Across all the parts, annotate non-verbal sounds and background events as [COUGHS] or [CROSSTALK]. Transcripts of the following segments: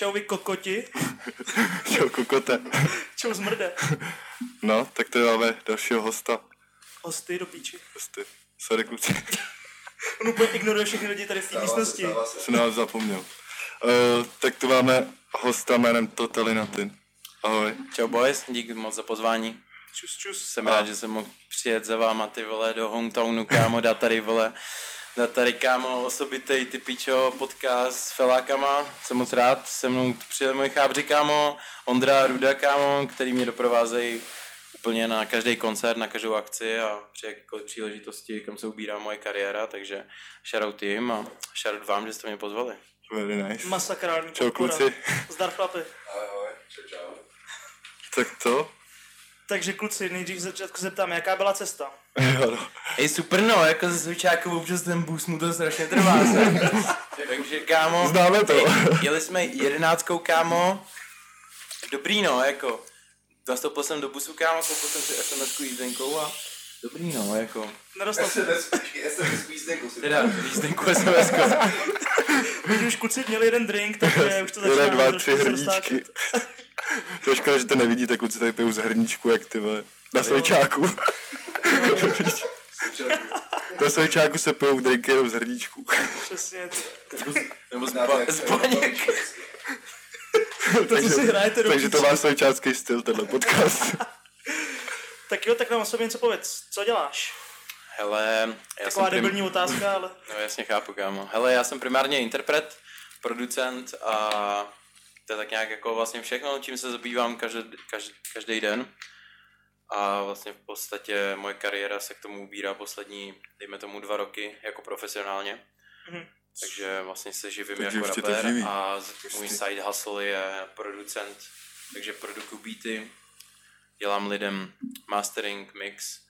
Čau vy kokoti. [LAUGHS] Čau kokote. Čau zmrde. No, tak tady máme dalšího hosta. Hosty do píči. Hosty. Sorry kluci, On úplně ignoruje všechny lidi tady v té místnosti. jsem na vás zapomněl. Uh, tak tu máme hosta jménem Totalinatin. Ahoj. Čau boys, díky moc za pozvání. Čus, čus. Jsem rád, že jsem mohl přijet za váma ty vole do hometownu, kámo, dát tady vole, dát tady kámo osobitej ty pičo podcast s felákama. Jsem moc rád, se mnou přijel můj chábři kámo, Ondra Ruda kámo, který mě doprovázejí úplně na každý koncert, na každou akci a při jakékoliv příležitosti, kam se ubírá moje kariéra, takže shoutout jim a shoutout vám, že jste mě pozvali. Very nice. Masakrální Čau, podpora. kluci. Zdar chlapi. Tak to? Takže kluci, nejdřív v začátku zeptám, jaká byla cesta? Jo, no. Super no, jako ze Zvyčáku občas ten boost mu to strašně trvá. Takže kámo, Známe to. Jeli jsme jedenáctkou kámo, dobrý no, jako, zastoupil jsem do busu kámo, koupil jsem si SMS-ku jízdenkou a dobrý no, jako, Nedostal jsem. SMS, počkej, SMS jízdenku si teda jízdenku SMS-ku. Když už kluci měli jeden drink, takže už to začíná Jeden, dva, trošku tři hrníčky. To je škoda, že to nevidíte, kluci tady pijou z hrníčku, jak ty vole. Na svečáku. [LAUGHS] Na svečáku se pijou drinky jenom z hrníčku. Přesně. Nebo z, to, z baněk. [LAUGHS] To, co si hrajete do Takže to má svečácký styl, tenhle podcast. [LAUGHS] Tak jo, tak nám o sobě něco povedz. Co děláš? Hele, já Taková jsem prim... debilní otázka, ale... No jasně chápu, kámo. Hele, já jsem primárně interpret, producent a to je tak nějak jako vlastně všechno, čím se zabývám každý, každý, každý den. A vlastně v podstatě moje kariéra se k tomu ubírá poslední, dejme tomu dva roky, jako profesionálně. Mhm. Takže vlastně se živím Takže jako rapper a můj side hustle je producent, takže produkuju beaty, dělám lidem mastering, mix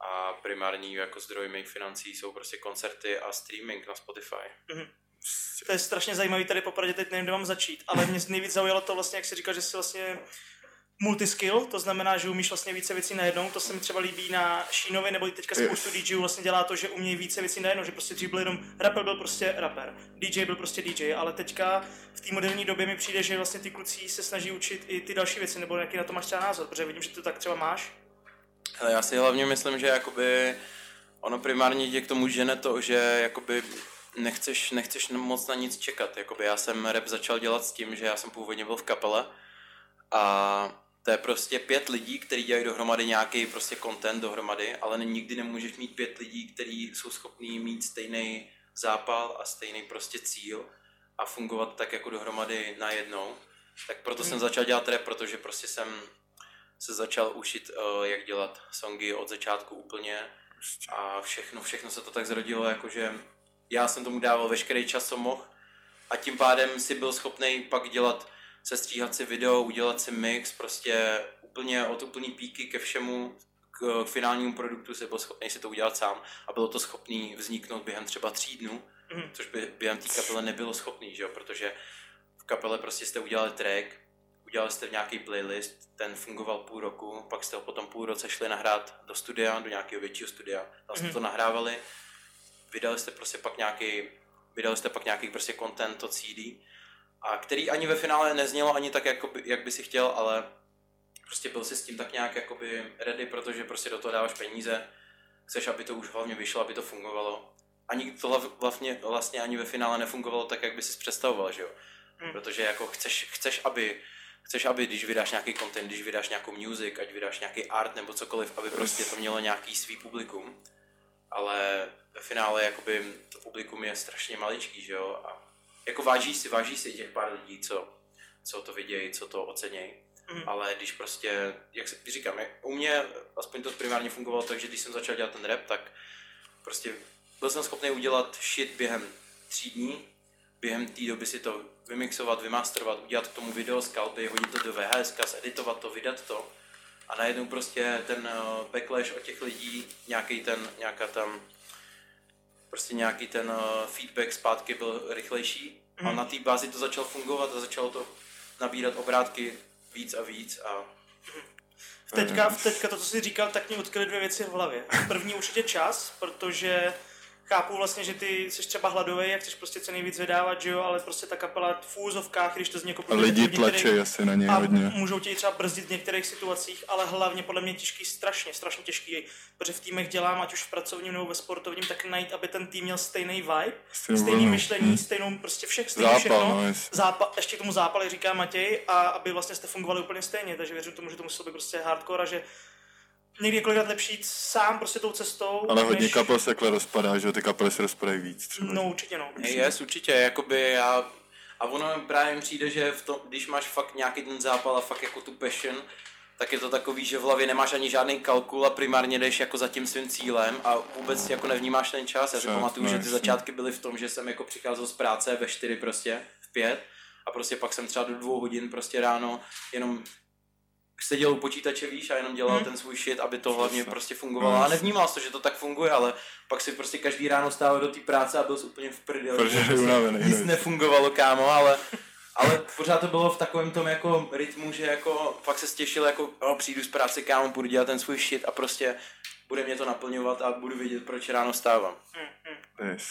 a primární jako zdroj mých financí jsou prostě koncerty a streaming na Spotify. To je strašně zajímavý tady popravdě, teď nevím, kde mám začít, ale mě nejvíc zaujalo to vlastně, jak jsi říkal, že jsi vlastně multiskill, to znamená, že umíš vlastně více věcí najednou, to se mi třeba líbí na Šínovi, nebo teďka spoustu DJů vlastně dělá to, že umějí více věcí najednou, že prostě dřív byl jenom rapper byl prostě rapper, DJ byl prostě DJ, ale teďka v té moderní době mi přijde, že vlastně ty kluci se snaží učit i ty další věci, nebo jaký na to máš třeba názor, protože vidím, že to tak třeba máš. Ale já si hlavně myslím, že jakoby ono primárně tě k tomu žene to, že jakoby nechceš, nechceš moc na nic čekat. Jakoby já jsem rap začal dělat s tím, že já jsem původně byl v kapele a to je prostě pět lidí, kteří dělají dohromady nějaký prostě content dohromady, ale nikdy nemůžeš mít pět lidí, kteří jsou schopní mít stejný zápal a stejný prostě cíl a fungovat tak jako dohromady najednou. Tak proto jsem začal dělat rap, protože prostě jsem se začal učit, uh, jak dělat songy od začátku úplně a všechno, všechno se to tak zrodilo, jakože já jsem tomu dával veškerý čas, co mohl a tím pádem si byl schopný pak dělat, sestříhat si video, udělat si mix, prostě úplně od úplný píky ke všemu, k, k finálnímu produktu si byl schopný si to udělat sám a bylo to schopný vzniknout během třeba tří dnů, Mhm. což by během té kapele nebylo schopný, že jo, protože v kapele prostě jste udělali track, udělali jste nějaký playlist, ten fungoval půl roku, pak jste ho potom půl roce šli nahrát do studia, do nějakého většího studia, tam jste Mhm. to nahrávali, vydali jste prostě pak nějaký, vydali jste pak nějaký prostě content, to CD, a který ani ve finále neznělo ani tak, jakoby, jak by si chtěl, ale prostě byl si s tím tak nějak jakoby ready, protože prostě do toho dáváš peníze, chceš, aby to už hlavně vyšlo, aby to fungovalo. Ani to vlastně, vlastně ani ve finále nefungovalo tak, jak by si představoval, že jo? Hmm. Protože jako chceš, chceš, aby chceš, aby když vydáš nějaký content, když vydáš nějakou music, ať vydáš nějaký art nebo cokoliv, aby prostě to mělo nějaký svý publikum. Ale ve finále jakoby to publikum je strašně maličký, že jo? A jako váží si, váží si těch pár lidí, co, co to vidějí, co to ocenějí. Mhm. Ale když prostě, jak se říkám, jak u mě aspoň to primárně fungovalo tak, že když jsem začal dělat ten rap, tak prostě byl jsem schopný udělat shit během tří dní, během té doby si to vymixovat, vymasterovat, udělat k tomu video skalpy, hodit to do VHS, editovat to, vydat to. A najednou prostě ten uh, backlash od těch lidí, nějaký ten, nějaká tam, prostě nějaký ten uh, feedback zpátky byl rychlejší. A Mhm. na té bázi to začalo fungovat a začalo to nabírat obrátky víc a víc a V teďka, v teďka to, co jsi říkal, tak mě utkily dvě věci v hlavě. První určitě čas, protože chápu vlastně, že ty jsi třeba hladový, jak chceš prostě co nejvíc vydávat, že jo, ale prostě ta kapela v úzovkách, když to z někoho A lidi tlačí asi na něj a hodně. můžou tě třeba brzdit v některých situacích, ale hlavně podle mě těžký, strašně, strašně těžký, protože v týmech dělám, ať už v pracovním nebo ve sportovním, tak najít, aby ten tým měl stejný vibe, Stejnou stejný vlnu. myšlení, Hmm. stejnou prostě všech, stejný Zápal, všechno. no. Zápal, ještě k tomu zápal, říká Matěj, a aby vlastně jste fungovali úplně stejně, takže věřím tomu, že to muselo být prostě hardcore a že někdy je kolikrát lepší jít sám prostě tou cestou. Ale hodně než... kapel se takhle rozpadá, že jo, ty kapely se rozpadají víc třeba. No určitě no. Hey, yes, určitě, jakoby já, a ono právě mi přijde, že v tom, když máš fakt nějaký ten zápal a fakt jako tu passion, tak je to takový, že v hlavě nemáš ani žádný kalkul a primárně jdeš jako za tím svým cílem a vůbec jako nevnímáš ten čas. Já si pamatuju, že ty začátky byly v tom, že jsem jako přicházel z práce ve 4 prostě, v 5 a prostě pak jsem třeba do dvou hodin prostě ráno jenom seděl u počítače, víš, a jenom dělal Hmm. ten svůj shit, aby to hlavně Přesně. prostě fungovalo. A nevnímal to, že to tak funguje, ale pak si prostě každý ráno stával do té práce a byl úplně v prdeli. Protože unavený, Nic no. nefungovalo, kámo, ale, ale pořád to bylo v takovém tom jako rytmu, že jako fakt se stěšil, jako o, přijdu z práce, kámo, budu dělat ten svůj shit a prostě bude mě to naplňovat a budu vědět, proč ráno stávám. Hm, hm. Yes.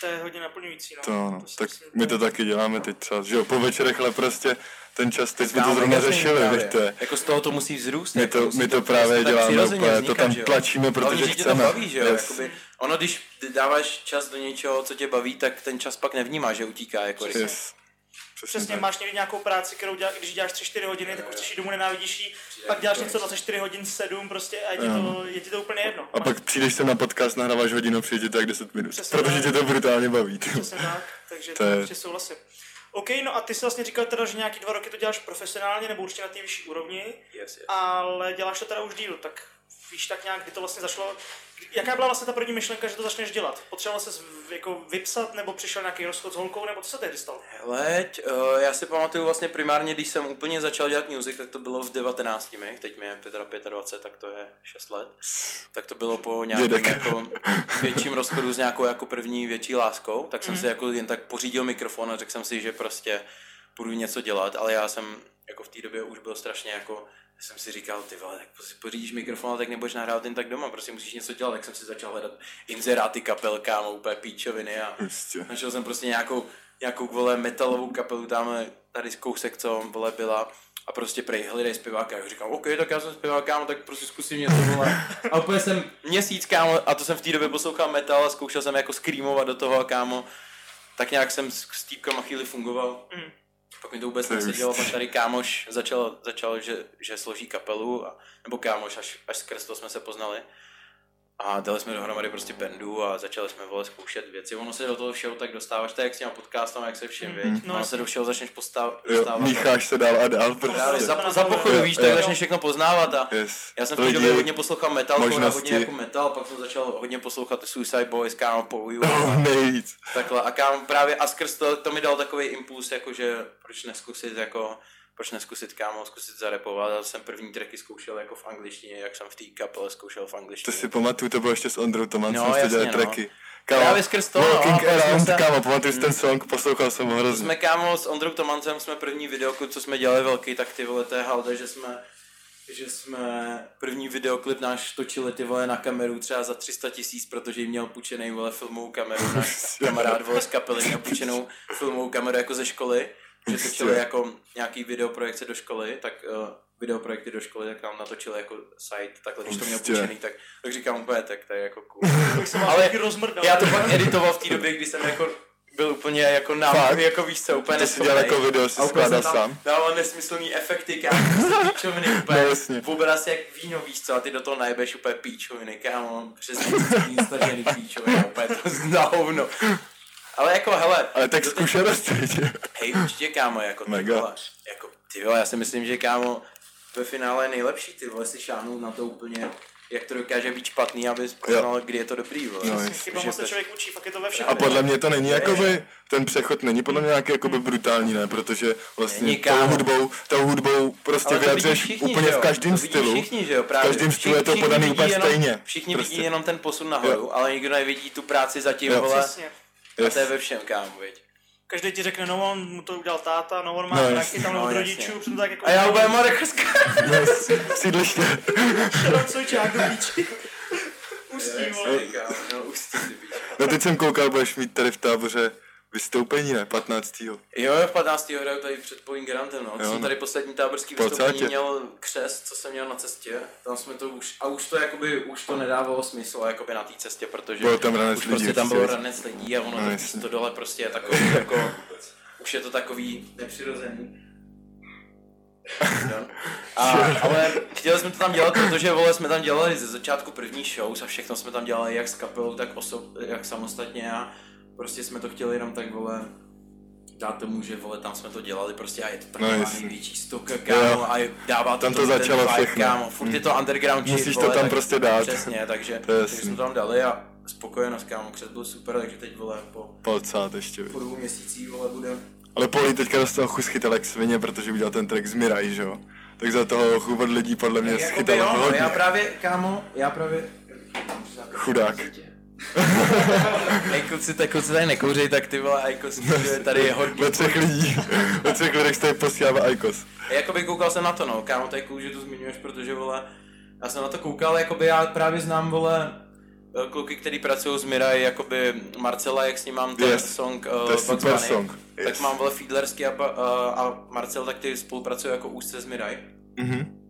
To je hodně naplňující no. To, no. si tak myslím, my to taky děláme teď třeba, že jo, po večerech, ale prostě ten čas, teď jsme to zrovna řešili, víte. Jako z toho to musí vzrůst. My jako to, my to právě prostě tak děláme úplně, to vznikat, tam že jo. tlačíme, protože Hlavně, chceme. to baví, že jo? Yes. Jakoby, ono, když dáváš čas do něčeho, co tě baví, tak ten čas pak nevnímá, že utíká jako rychle. Yes. Přesně, Přesně, tak. máš někdy nějakou práci, kterou dělá, když děláš 3-4 hodiny, tak už chceš jít domů, nenávidíš jí, pak děláš něco 24 hodin, 7 prostě a je ti to, je ti to úplně jedno. A pak přijdeš sem na podcast, nahráváš hodinu, přijde tak 10 minut. Přesně protože tak. tě to brutálně baví. Přesně tak, takže To to je- souhlasím. OK, no a ty jsi vlastně říkal teda, že nějaký dva roky to děláš profesionálně, nebo určitě na té vyšší úrovni, Yes, yes. ale děláš to teda už díl, tak víš tak nějak, kdy to vlastně zašlo. Jaká byla vlastně ta první myšlenka, že to začneš dělat? Potřeboval ses v- jako vypsat, nebo přišel nějaký rozchod s holkou, nebo co se tehdy stalo? Hele, uh, já si pamatuju vlastně primárně, když jsem úplně začal dělat music, tak to bylo v 19 mi, teď mi je 25, tak to je 6 let. Tak to bylo po nějakém Dědek. jako větším rozchodu s nějakou jako první větší láskou, tak jsem Mhm. si jako jen tak pořídil mikrofon a řekl jsem si, že prostě budu něco dělat, ale já jsem jako v té době už byl strašně jako jsem si říkal, ty vole, tak si pořídíš mikrofon, a tak nebudeš nahrávat jen tak doma, prostě musíš něco dělat, tak jsem si začal hledat inzeráty kapel, kámo, úplně píčoviny a Prostě. Našel jsem prostě nějakou, nějakou vole metalovou kapelu tam tady z kousek, co vole byla a prostě prej, hledej zpěváka. Já říkám, OK, tak já jsem zpěvák, kámo, tak prostě zkusím něco, vole. A úplně jsem měsíc, kámo, a to jsem v té době poslouchal metal a zkoušel jsem jako screamovat do toho, kámo. Tak nějak jsem s, s týpkama chvíli fungoval. Mm. Pak mi to vůbec nesedělo, pak tady kámoš začal, začal že, že složí kapelu, a, nebo kámoš, až, až skrz to jsme se poznali. A dali jsme dohromady prostě bandu a začali jsme vole zkoušet věci. Ono se do toho všeho tak dostáváš, je jak s těma podcastama, jak se všem, Mhm. věď. No, ono se do všeho začneš postav, Jo, dostávat. mícháš se dál a dál Právě prostě. za, za pochodu, víš, tak Jo. začneš všechno poznávat a Yes. já jsem v té době hodně poslouchal metal, hodně jako metal, pak jsem začal hodně poslouchat Suicide Boys, kámo, Poju Oh, [LAUGHS] nejvíc. takhle a kámo právě a skrz to, to mi dal takový impuls, jakože proč neskusit jako proč neskusit kámo, zkusit zarepovat. Já jsem první tracky zkoušel jako v angličtině, jak jsem v té kapele zkoušel v To angličtině. si pamatuju, to bylo ještě s Ondrou Tomancem, No, jste dělali no. tracky. Právě skrz to, no, Walking jsme Around, se- kámo, pamatuju si ten song, poslouchal jsem ho hrozně. Jsme kámo s Ondrou Tomancem, jsme první videoklip, co jsme dělali velký, tak ty vole, to je halda, že jsme že jsme první videoklip náš točili ty vole na kameru třeba za 300 tisíc, protože jim měl půjčený vole filmovou kameru, náš [LAUGHS] kamarád vole z kapely měl půjčenou filmovou kameru jako ze školy, že točili jako nějaký videoprojekce do školy, tak uh, videoprojekty do školy, tak tam natočili jako site, takhle, když to měl Prostě. půjčený, tak, tak říkám úplně, tak to je jako cool. Ale. Já to pak editoval v té době, kdy jsem jako byl úplně jako nám, Fakt? jako víš co, úplně To si dělal jako video, si skládal sám? Dával nesmyslný efekty, kámo, prostě píčoviny úplně. No, jasně. Obraz jak víno, víš co, a ty do toho najebeš úplně píčoviny, kámo, přes instažený píčoviny, úplně to hovno. Ale jako, hele, Ale tak zkušenost? [LAUGHS] Hej, určitě kámo, jako ty Mega. vole, jako ty vole, já si myslím, že kámo, ve finále je nejlepší ty vole si šáhnout na to úplně, jak to dokáže být špatný, aby poznal, kdy je to dobrý, vole. No, Přesně, jasně. Chyba Že moc se člověk učí, fakt je to ve všem. A podle mě to není jakoby, ten přechod není podle mě nějaký jakoby brutální, ne, protože vlastně Není, tou hudbou, tou hudbou prostě vyjadřuješ všichni, úplně v každém stylu. Všichni, že jo, právě. V každém stylu je to podaný úplně stejně. Všichni Prostě. vidí jenom ten posun nahoru, ale nikdo nevidí tu práci zatím, Jo. vole. Přesně. A Yes. to je ve všem, kámo, viď. Každý ti řekne, no on mu to udělal táta, no on má No, no, taky tam No, od rodičů, přitom tak jako... A já úplně Marek Hrska. Yes. Sídliště. Šedou cojčák do píči. Ústí, vole. no už ty pič. No teď jsem koukal, budeš mít tady v táboře vystoupení, ne? 15. Jo, jo, v 15. hraju tady před Point Grantem, no. Jo, jsem no. tady poslední táborský Pocátě. vystoupení měl křest, co jsem měl na cestě. Tam jsme to už, a už to jakoby, už to nedávalo smysl jakoby na té cestě, protože Bylo tam ranec už lidí, prostě tam bylo ranec lidí a ono No, to, jasně. to dole prostě je takový jako, už je to takový nepřirozený. A, ale chtěli jsme to tam dělat, protože vole, jsme tam dělali ze začátku první show a všechno jsme tam dělali jak s kapelou, tak osob, jak samostatně a prostě jsme to chtěli jenom tak vole dát tomu, že vole, tam jsme to dělali prostě a je to taková No, největší stoka, kámo, a dává to Tam to ten začalo vibe, všechno. kámo, furt je to underground shit, Musíš to vole, tam tak- prostě dát. Přesně, takže, To takže jsme to tam dali a spokojenost, kámo, křes byl super, takže teď, vole, po, Polcát ještě, po dvou měsících, vole, bude Ale Poli teďka dostal chuť chytal jak svině, protože udělal ten track z Miraj, že jo? Tak za toho chuť od lidí podle mě schytal jo, no, hodně. já právě, kámo, já právě... Chudák. [LAUGHS] Ej, kluci, tak kluci tady nekouřej, tak ty vole, Aikos, tady je hodně. Ve třech lidí, ve třech lidech tady posílává Aikos. Jakoby koukal jsem na to, no, kámo, to je cool, že to zmiňuješ, protože, vole, já jsem na to koukal, jakoby já právě znám, vole, eh, kluky, který pracují s Mirai, jakoby Marcela, jak s ním mám ten Yes. song uh, To je super song. Tak Yes. mám, vole, Fiedlersky a, a, a Marcel, tak ty spolupracují jako úzce s Mirai. Mhm.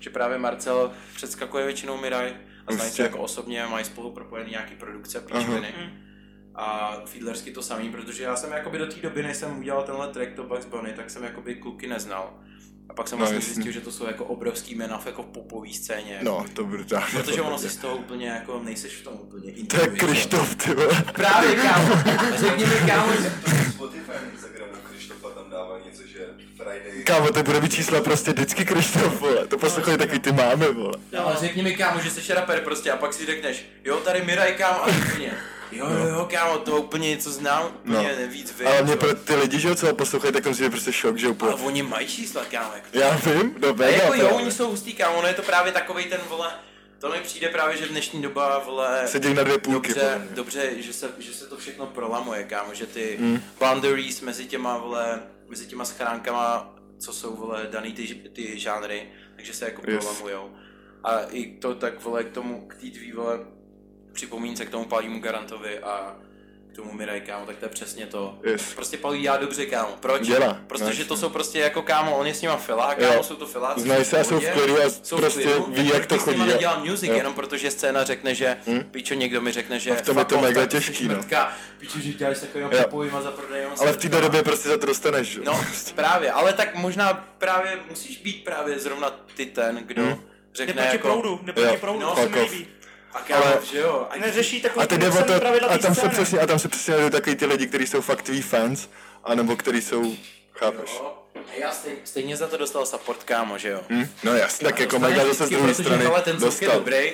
Že právě Marcel předskakuje většinou Mirai a znají se jako osobně, mají spolu propojený nějaký produkce, píčoviny. A Fiedlersky to samý, protože já jsem jakoby do té doby, než jsem udělal tenhle track to Bugs Bunny, tak jsem jakoby kluky neznal. A pak jsem No, vlastně zjistil, že to jsou jako obrovský jména v jako popové scéně. No, to brutálně. Protože ono si z toho úplně jako, nejseš v tom úplně To je Krištof, ty vole. Právě kámo, řekni mi kámo, že... Spotify tam dává něco, že Friday... Kámo, to bude mít čísla prostě vždycky Krištof, vole. To poslouchají takový ty máme, vole. No, ale řekni mi kámo, že jsi rapper prostě a pak si řekneš, jo tady Miraj kámo a úplně. Jo, jo, jo, kámo, to úplně něco znám, úplně No. víc vím. Ale mě pro ty lidi, že jo, co poslouchají, tak to musí být prostě šok, že Ale úplně. oni mají čísla, kámo, jako Já vím, no A jako jo, právě. oni jsou hustý, kámo, ono je to právě takovej ten, vole, to mi přijde právě, že v dnešní doba, vole, Sedí na dvě půlky, dobře, dobře že, se, že se to všechno prolamuje, kámo, že ty Hmm. boundaries mezi těma, vole, mezi těma schránkama, co jsou, vole, daný ty, ty žánry, takže se jako Yes. prolamujou. A i to tak, vole, k tomu, k té tvý, vole, připomínce k tomu Palímu Garantovi a k tomu Miraj, kámo, tak to je přesně to. Yes. Prostě Palí dělá dobře, kámo. Proč? Dělá, Protože no, to jsou prostě jako kámo, on je s nima filá, kámo, Jo. jsou to filáci. Znají se a jsou v klidu a jsou prostě klidu, ví, jak to chodí, jo. nedělal music, Jo. jenom protože scéna řekne, že Hm? pičo, někdo mi řekne, že A v tom je to mega těžký, no. Pičo, že děláš takovým Jo. popovým a za prodej. Ale v té době prostě za to dostaneš, že jo. No, právě, ale tak možná právě musíš být právě zrovna ty ten, kdo Hm. Řekne proti jako... proudu, jde proti Jo. proudu, No, se mi líbí. A kámo, Ale- že jo. A Neřeší takový A teď ty to, pravidla a tam se přesně, a tam se přesně najdou takový ty lidi, kteří jsou fakt tví fans, anebo kteří jsou, chápeš? Jo. A já stejně, stejně za to dostal support, kámo, že jo. Hm? No jasně, tak jako mega zase z druhé protože, strany hele, ten zvuk je dostal. dobrý.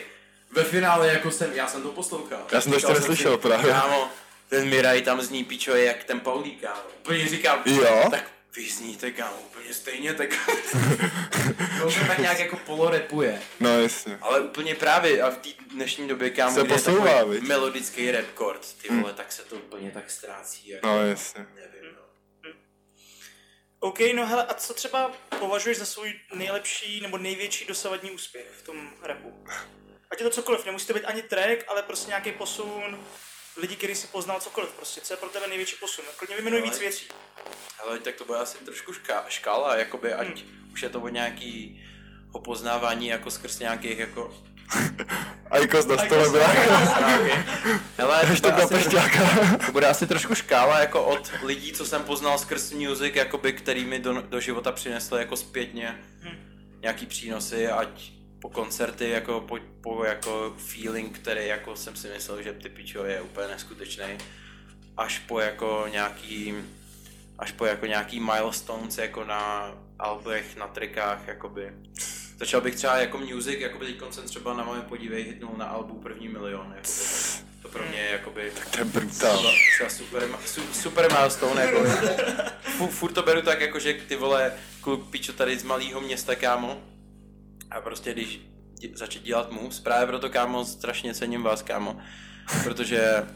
Ve finále jako jsem, já jsem to poslouchal. Já jsem to ještě neslyšel právě. Kámo, ten Miraj tam zní pičo jak ten Paulí, kámo. Úplně říkám, Jo? tak vy zníte, kámo, úplně stejně, tak [LAUGHS] to se tak nějak jako polorepuje. No jasně. Ale úplně právě a v té dnešní době, kámo, Se kde je posouvá, takový viď? melodický rap chord, ty vole, tak se to úplně tak ztrácí. Jako, No jasně. nevím, no. OK, no hele, a co třeba považuješ za svůj nejlepší nebo největší dosavadní úspěch v tom rapu? Ať je to cokoliv, nemusí to být ani track, ale prostě nějaký posun, lidi, který si poznal cokoliv, prostě, co je pro tebe největší posun? Klidně vyjmenuj víc věcí. Ale tak to bude asi trošku ška- škála, jakoby ať Hmm. už je to o nějaký o poznávání jako skrz nějakých jako... [LAUGHS] Aikos na stole [LAUGHS] byla. Hele, to bude, asi, to bude asi trošku škála jako od lidí, co jsem poznal skrz music, jakoby, který mi do, do života přinesly jako zpětně nějaký přínosy, ať po koncerty, jako po, po jako feeling, který jako jsem si myslel, že ty pičo je úplně neskutečný, až po jako nějaký až po jako nějaký milestones jako na albech, na trikách, jakoby. Začal bych třeba jako music, jakoby teď jsem třeba na moje podívej hitnul na albu první milion, jakoby. To pro mě je jakoby To je brutál. třeba, třeba super, su, super milestone, jako. [LAUGHS] Fu- Furt to beru tak, jako že ty vole, kluk pičo tady z malého města, kámo. A prostě když dě, začít dělat moves, právě proto, kámo, strašně cením vás, kámo. Protože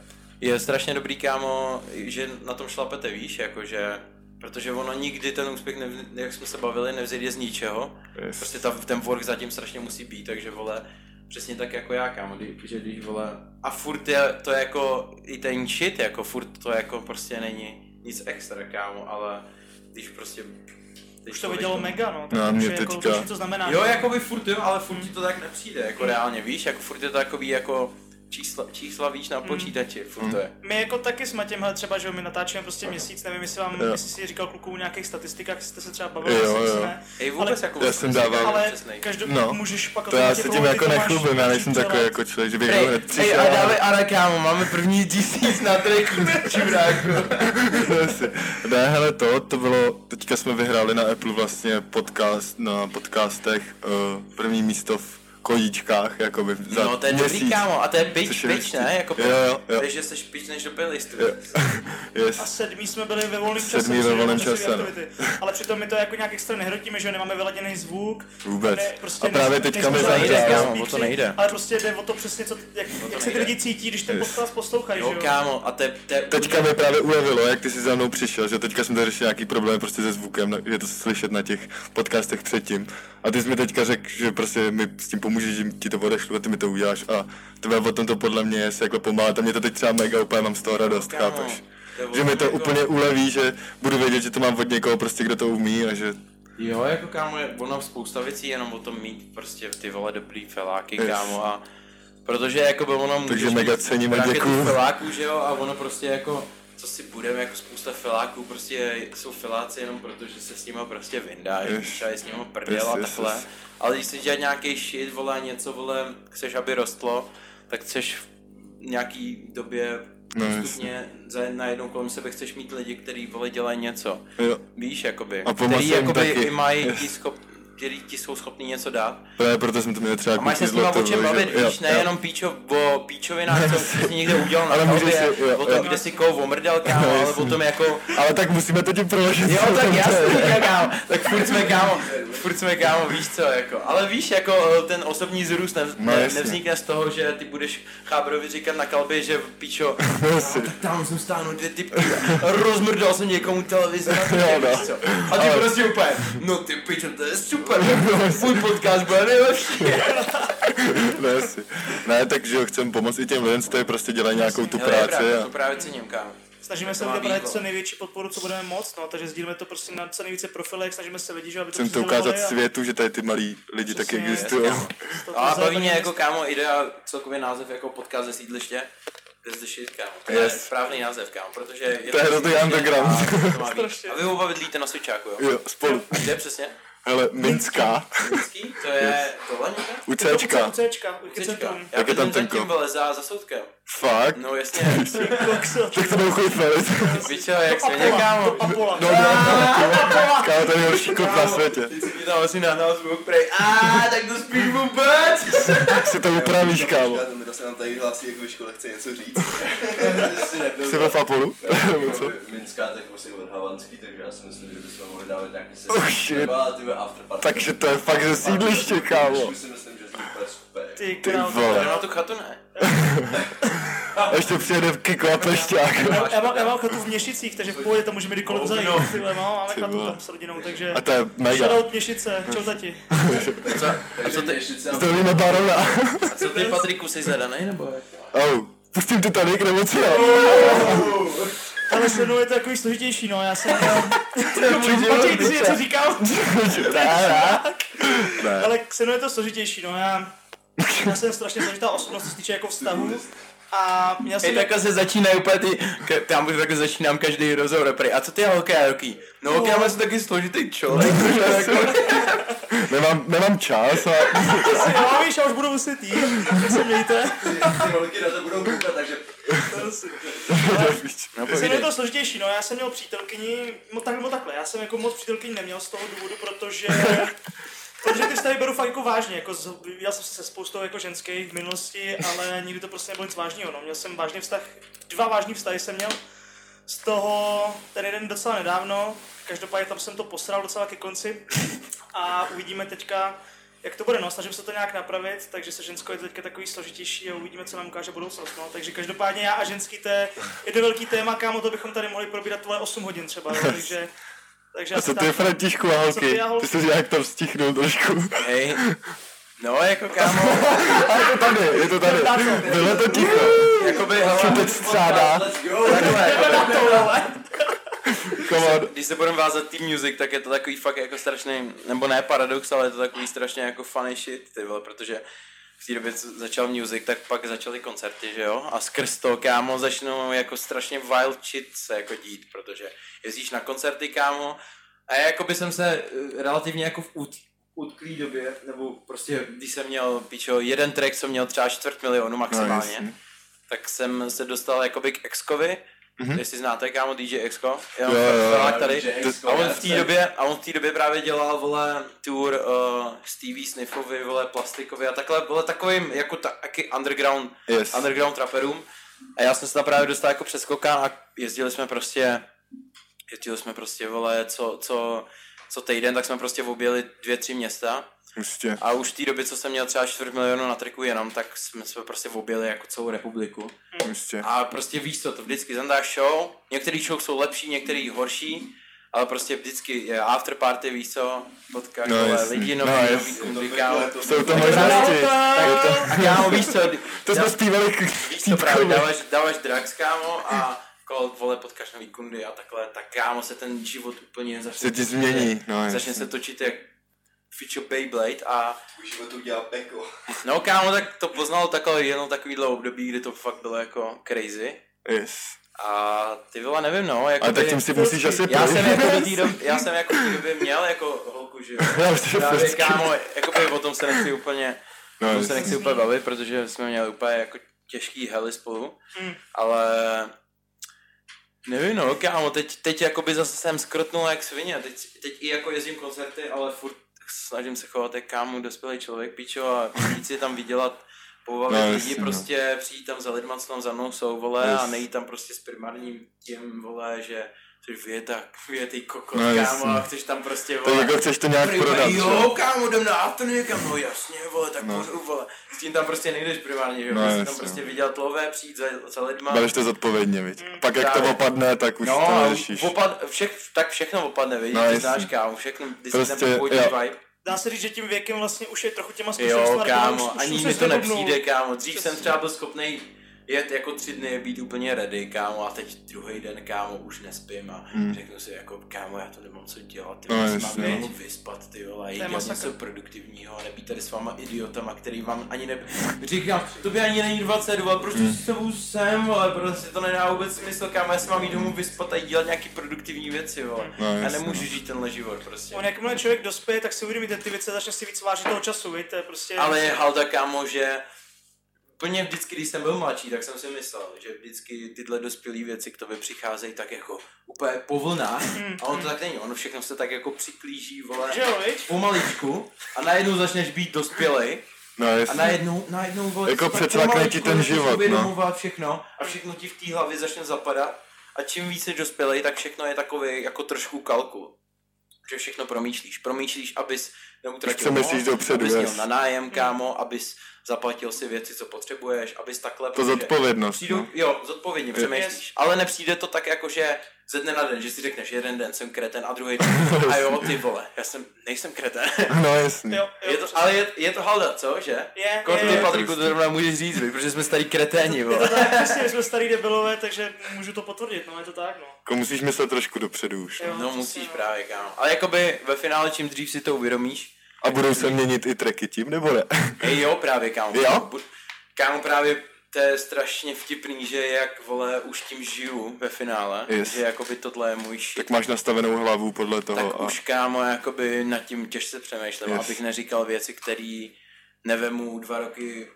je strašně dobrý, kámo, že na tom šlapete, víš, jakože Protože ono nikdy ten úspěch, nev, jak jsme se bavili, nevzejde z ničeho. Yes. Prostě ta, ten work zatím strašně musí být, takže vole, přesně tak jako já, kámo, kdy, že když vole, a furt je to jako, i ten shit, jako furt to jako prostě není nic extra, kámo, ale když prostě... Už to vidělo mega, no. Tak No mě už je jako, teďka- co to znamená. Jo, jako by furt jo, ale furt ti to tak nepřijde, jako reálně, víš, jako furt je to takový jako čísla, čísla víš na počítači, furt to je. My jako taky s Matěm, hele, třeba, že my natáčíme prostě měsíc, nevím, jestli vám, Jo. jestli si říkal klukům o nějakých statistikách, jestli jste se třeba bavili, Jo, jestli jo. ne. Ej, vůbec jako... já jsem dával- Ale každopádně No. můžeš pak To já Matěj se tím jako nechlubím, já nejsem takový jako člověk, že bych Ej, hned ej, přišel. a dávej, ale kámo, máme první tisíc na tracking, čuráku. Ne, hele, to, to bylo, teďka jsme vyhráli na Apple vlastně podcast, na podcastech uh, první místo v kojíčkách, jakoby za No to je měsíc. dobrý, kámo, a to je pič, je pič, ne? Jako Jo, jo, jo. Takže jsi pič než do playlistu. [LAUGHS] Yes. A sedmý jsme byli ve volném čase. Sedmý ve volném časové čase, no. Ale přitom my to jako nějak extra nehrotíme, že nemáme vyladěný zvuk. Vůbec. Ne, prostě A právě teďka mi jako kámo, o to nejde. Ale prostě jde o to přesně, co, jak, jak se ty lidi cítí, když ten Yes. podcast poslouchají, že Jo, jo? kámo, a te, te, Teďka mi právě ulevilo, jak ty jsi za mnou přišel, že teďka jsme tady řešili nějaký problém prostě se zvukem, je to slyšet na těch podcastech předtím. A ty jsi mi teďka řekl, že prostě mi s tím pomůžeš, že ti to odešlu a ty mi to uděláš a tebe o tom to podle mě je se jako pomáhat a mě to teď třeba mega úplně mám z toho radost, Kámo, chápeš? to Že mi to jako- úplně uleví, že budu vědět, že to mám od někoho prostě, kdo to umí a že Jo, jako kámo, je ono spousta věcí jenom o tom mít prostě ty vole dobrý feláky, Yes. kámo, a protože jako by ono Takže mega cením a děkuju. feláků, že jo, a ono prostě jako co si budeme, jako spousta feláků, prostě jsou feláci jenom proto, že se s nima prostě vyndáš, Yes. třeba je s nima a takhle, ale když chceš dělat nějaký shit, vole, něco, vole, chceš, aby rostlo, tak chceš v nějaký době No, postupně za najednou kolem sebe chceš mít lidi, kteří vole dělají něco. jo, Víš, jakoby, A který jakoby taky. i mají Yes. schop, který ti jsou schopní něco dát. právě proto jsme to měli třeba A máš se s nima o čem bavit, víš, jo. nejenom píčo, o píčovinách, co jsi někde udělal na Ale chalbě, si- jo, o tom, jo. kde si koho omrdal, [LAUGHS] kámo, No, ale jasně. o tom jako, Ale tak musíme to tím proložit. jo, tak [LAUGHS] je. kámo, tak furt jsme kámo, furt jsme kámo, víš co, jako, ale víš, jako eh, ten osobní zrůst ne, No, ne, jasně. nevznikne z toho, že ty budeš chábrovi říkat na kalbě, že píčo, [LAUGHS] Jasně. tak tam jsem stáhnul dvě typky rozmrdal jsem někomu televizi no. A ty prostě úplně, no ty pičo, to je super, můj podcast bude nejlepší. Ne, jasně. ne, takže jo, chcem pomoct i těm lidem, co tady prostě dělají nějakou tu Hele, práci. právě, A... To právě cením, kámo. Snažíme se vybrát být, co největší podporu, co budeme moc, no, takže sdílíme to prostě na co nejvíce profilech, snažíme se lidi, že aby to Chcem to ukázat a- světu, že tady ty malí lidi taky existují. A baví mě jako kámo idea, celkový název jako podcast ze sídliště. That's the shit, kámo. To je správný název, kámo, protože je To je hrozný underground. a vy oba bydlíte na Switcháku, jo? Jo, spolu. A kde přesně? Hele, Minská, Minský? To je tohle někde? u Je to Cčka. U Cčka, u Cčka. centrum. Já Jak je tam ten kop? vole za, za soudkem. Fakt? No jasně. Tak to budou chodit felit. Víčo, jak se mě, kámo. do Apola. No, Kámo, to je nejhorší klub na světě. Teď si mi tam asi nahnal zvuk prej. A tak to spíš vůbec. Tak si to upravíš, kámo. Ten se nám tady hlásí, jako ve škole chce něco říct. Jsi ve Fapolu? Nebo co? Minská, tak vlastně od Havanský, takže já si myslím, že bychom mohli dávat nějaký se. Oh, shit. Ty. Takže to je fakt ze sídliště, kámo. Už si myslím, Ty Ty král. vole. Na tu chatu ne. A ještě přijede Kiko a Pešťák. Já, já, mám, já mám chatu v Měšicích, takže v pohodě tam můžeme kdykoliv zajít. no. Ty vole, no, máme chatu tam s rodinou, takže... A to je mega. Shoutout Měšice, čau tati. Co? A co ty, Zdravíme Barona. a co ty Patriku, jsi zadanej nebo? Oh, pustím Titanic nebo co? Se mnou je to takový složitější, no, já jsem... [LAUGHS] Matěj, ty jsi něco říkal? [LAUGHS] Ale se mnou je to složitější, no, já... Já jsem strašně složitá osobnost, co se týče jako vztahu. A měl jsem... takhle se začínají úplně ty, k- tam už takhle začínám každý rozhovor, prej. A co ty holky a roky? No, holky, já jsem taky složitý člověk, [LAUGHS] že jako, Nemám, nemám čas a... Víš, já už budu muset jít, tak se mějte. Ty holky na to budou koukat, takže mnou je to složitější, no, já jsem měl přítelkyni, no, tak, no takhle, já jsem jako moc přítelkyni neměl z toho důvodu, protože [LAUGHS] Protože ty vztahy beru fakt jako vážně, jako z, viděl jsem se se spoustou jako ženských v minulosti, ale nikdy to prostě nebylo nic vážného, no. Měl jsem vážný vztah, dva vážný vztahy jsem měl, z toho ten jeden docela nedávno, každopádně tam jsem to posral docela ke konci a uvidíme teďka, jak to bude, no, snažím se to nějak napravit, takže se žensko je teďka takový složitější a uvidíme, co nám ukáže budoucnost, no. Takže každopádně já a ženský to je jedno velký téma, kámo, to bychom tady mohli probírat tvoje 8 hodin třeba, no, [LAUGHS] takže, takže A co se ty, tam- Františku a holky? ty holky? Ty jsi nějak tam stichnul trošku. Hej, No, jako [LAUGHS] kámo, A je to tady, je to tady. Bylo to ticho. jakoby, hele, teď střádá. takhle, [LAUGHS] když se budeme vázat team music, tak je to takový fakt jako strašný, nebo ne paradox, ale je to takový strašně jako funny shit, ty vole, protože v té době, co začal music, tak pak začaly koncerty, že jo? A skrz to, kámo, začnou jako strašně wild shit se jako dít, protože jezdíš na koncerty, kámo, a já jako by jsem se eh, relativně jako v út, utklý době, nebo prostě, když jsem měl, píčo, jeden track, co měl třeba čtvrt milionu maximálně, jasně. tak jsem se dostal jakoby k Exkovi, mm-hmm. jestli znáte, kámo, DJ Exko, jo, Jo, jo, tady, a on v té době, a on v té době právě dělal, vole, tour uh, Stevie Sniffovi, vole, Plastikovi a takhle, vole, takovým, jako taky underground, Yes. underground rapperům. A já jsem se tam právě dostal jako přeskokán a jezdili jsme prostě, jezdili jsme prostě, vole, co, co, co týden, tak jsme prostě objeli dvě, tři města. Určitě. A už v té době, co jsem měl třeba čtvrt milionu na triku jenom, tak jsme, jsme prostě objeli jako celou republiku. Určitě. A prostě víš co, to vždycky zandáš show, některý show jsou lepší, některý horší, ale prostě vždycky je after party, víš co, potkáš No, no, lidi, No, nový, kámo. Jsou to možnosti. A kámo, víš co, To jsme zpívali víš co právě, dáváš, dáváš drugs, kámo, a kol, vole, potkáš nový kundy a takhle, tak kámo se ten život úplně začne, Se ti změní, no, začne se točit jak Ficho Beyblade a Už život udělá peklo. no kámo, tak to poznalo takhle jenom takovýhle období, kdy to fakt bylo jako crazy. Yes. A ty vole, nevím no, jako Ale tak tím si musíš asi já jsem jako do té doby, já jsem jako v době měl jako holku, že jo. [LAUGHS] Já už to Právě prostě- kámo, jakoby o tom se nechci úplně, No, o tom se nechci úplně bavit, protože jsme měli úplně jako těžký hely spolu, Mm. ale nevím no, kámo, teď, teď jakoby zase jsem skrotnul jak svině, teď, teď i jako jezdím koncerty, ale furt snažím se chovat jak kámo dospělý člověk, pičo, a víc si tam vydělat, pobavit No, no, lidi, no. prostě přijít tam za lidma, co tam za mnou jsou, vole, Yes. a nejít tam prostě s primárním tím, vole, že jsi věta, větej kokot, No, kámo, a chceš tam prostě, To vole, jako chceš to nějak Prima, prodat, jo, že? kámo, jdem na afternoon, někam, no jasně, vole, tak No. pořu, vole. S tím tam prostě nejdeš primárně, že jo, No, tam jasně. prostě vydělat lové, přijít za, za lidma. Bereš to zodpovědně, viď? Pak jak to Právě. opadne, tak už no, to neřešíš. opad, všech, tak všechno opadne, víš, No, ty jasně. znáš, kámo, všechno, když Prostě, prostě, ten původní jo. vibe. Dá se říct, že tím věkem vlastně už je trochu těma Jo, zkušenostmi kámo, ani mi to nepřijde, kámo. Dřív Přesně. jsem třeba byl schopný jet jako tři dny, být úplně ready, kámo, a teď druhý den, kámo, už nespím a Hmm. řeknu si, jako, kámo, já to nemám co dělat, ty No, mám no. vyspat, ty vole, a je jít něco produktivního a nebýt tady s váma idiotama, který vám ani ne... Říkám, to by ani není 22, proč Hmm. s sebou jsem, vole, prostě to nedá vůbec smysl, kámo, já si mám jít domů vyspat a jít dělat nějaký produktivní věci, vole. No, já nemůžu no. žít tenhle život, prostě. On jakmile člověk dospěje, tak si uvědomíte ty věci, začne si víc vážit toho času, víte, to je prostě... Ale je halda, kámo, že úplně vždycky, když jsem byl mladší, tak jsem si myslel, že vždycky tyhle dospělé věci k tobě přicházejí tak jako úplně po vlnách. A ono to tak není, ono všechno se tak jako přiklíží, vole, pomaličku a najednou začneš být dospělej No, a najednou, najednou vole, Jako přecvakne pomaličku ti ten život, no. všechno a všechno ti v té hlavě začne zapadat a čím víc jsi dospělej, tak všechno je takový jako trošku kalkul. Že všechno promýšlíš. Promýšlíš, abys neutratil co myslíš moc, dopředu, abys měl na nájem, kámo, abys zaplatil si věci, co potřebuješ, abys takhle... To protože zodpovědnost, Přijdou, no. Jo, zodpovědně přemýšlíš, ale nepřijde to tak jako, že ze dne na den, že si řekneš jeden den jsem kreten a druhý den [LAUGHS] a jo, ty vole, já jsem, nejsem kreten. No, jasně. Jo, jo, Je to, ale je, je to halda, co, že? Je, Kort, je, ty je. Patriku, to zrovna můžeš říct, protože jsme starý kreténi, Je vole. to tak, přesně, jsme starý debilové, takže můžu to potvrdit, no je to tak, no. Jako musíš myslet trošku dopředu už. Jo, No musíš no. právě, kámo. Ale jakoby ve finále, čím dřív si to uvědomíš, A budou se měnit i tracky tím, nebo ne? hej jo, právě, kámo. Jo? Kámo, právě to je strašně vtipný, že jak, vole, už tím žiju ve finále, Yes. že jakoby tohle je můj shit. tak máš nastavenou hlavu podle toho. tak a... už kámo, jakoby nad tím těžce přemýšlím, Yes. abych neříkal věci, které nevemu dva roky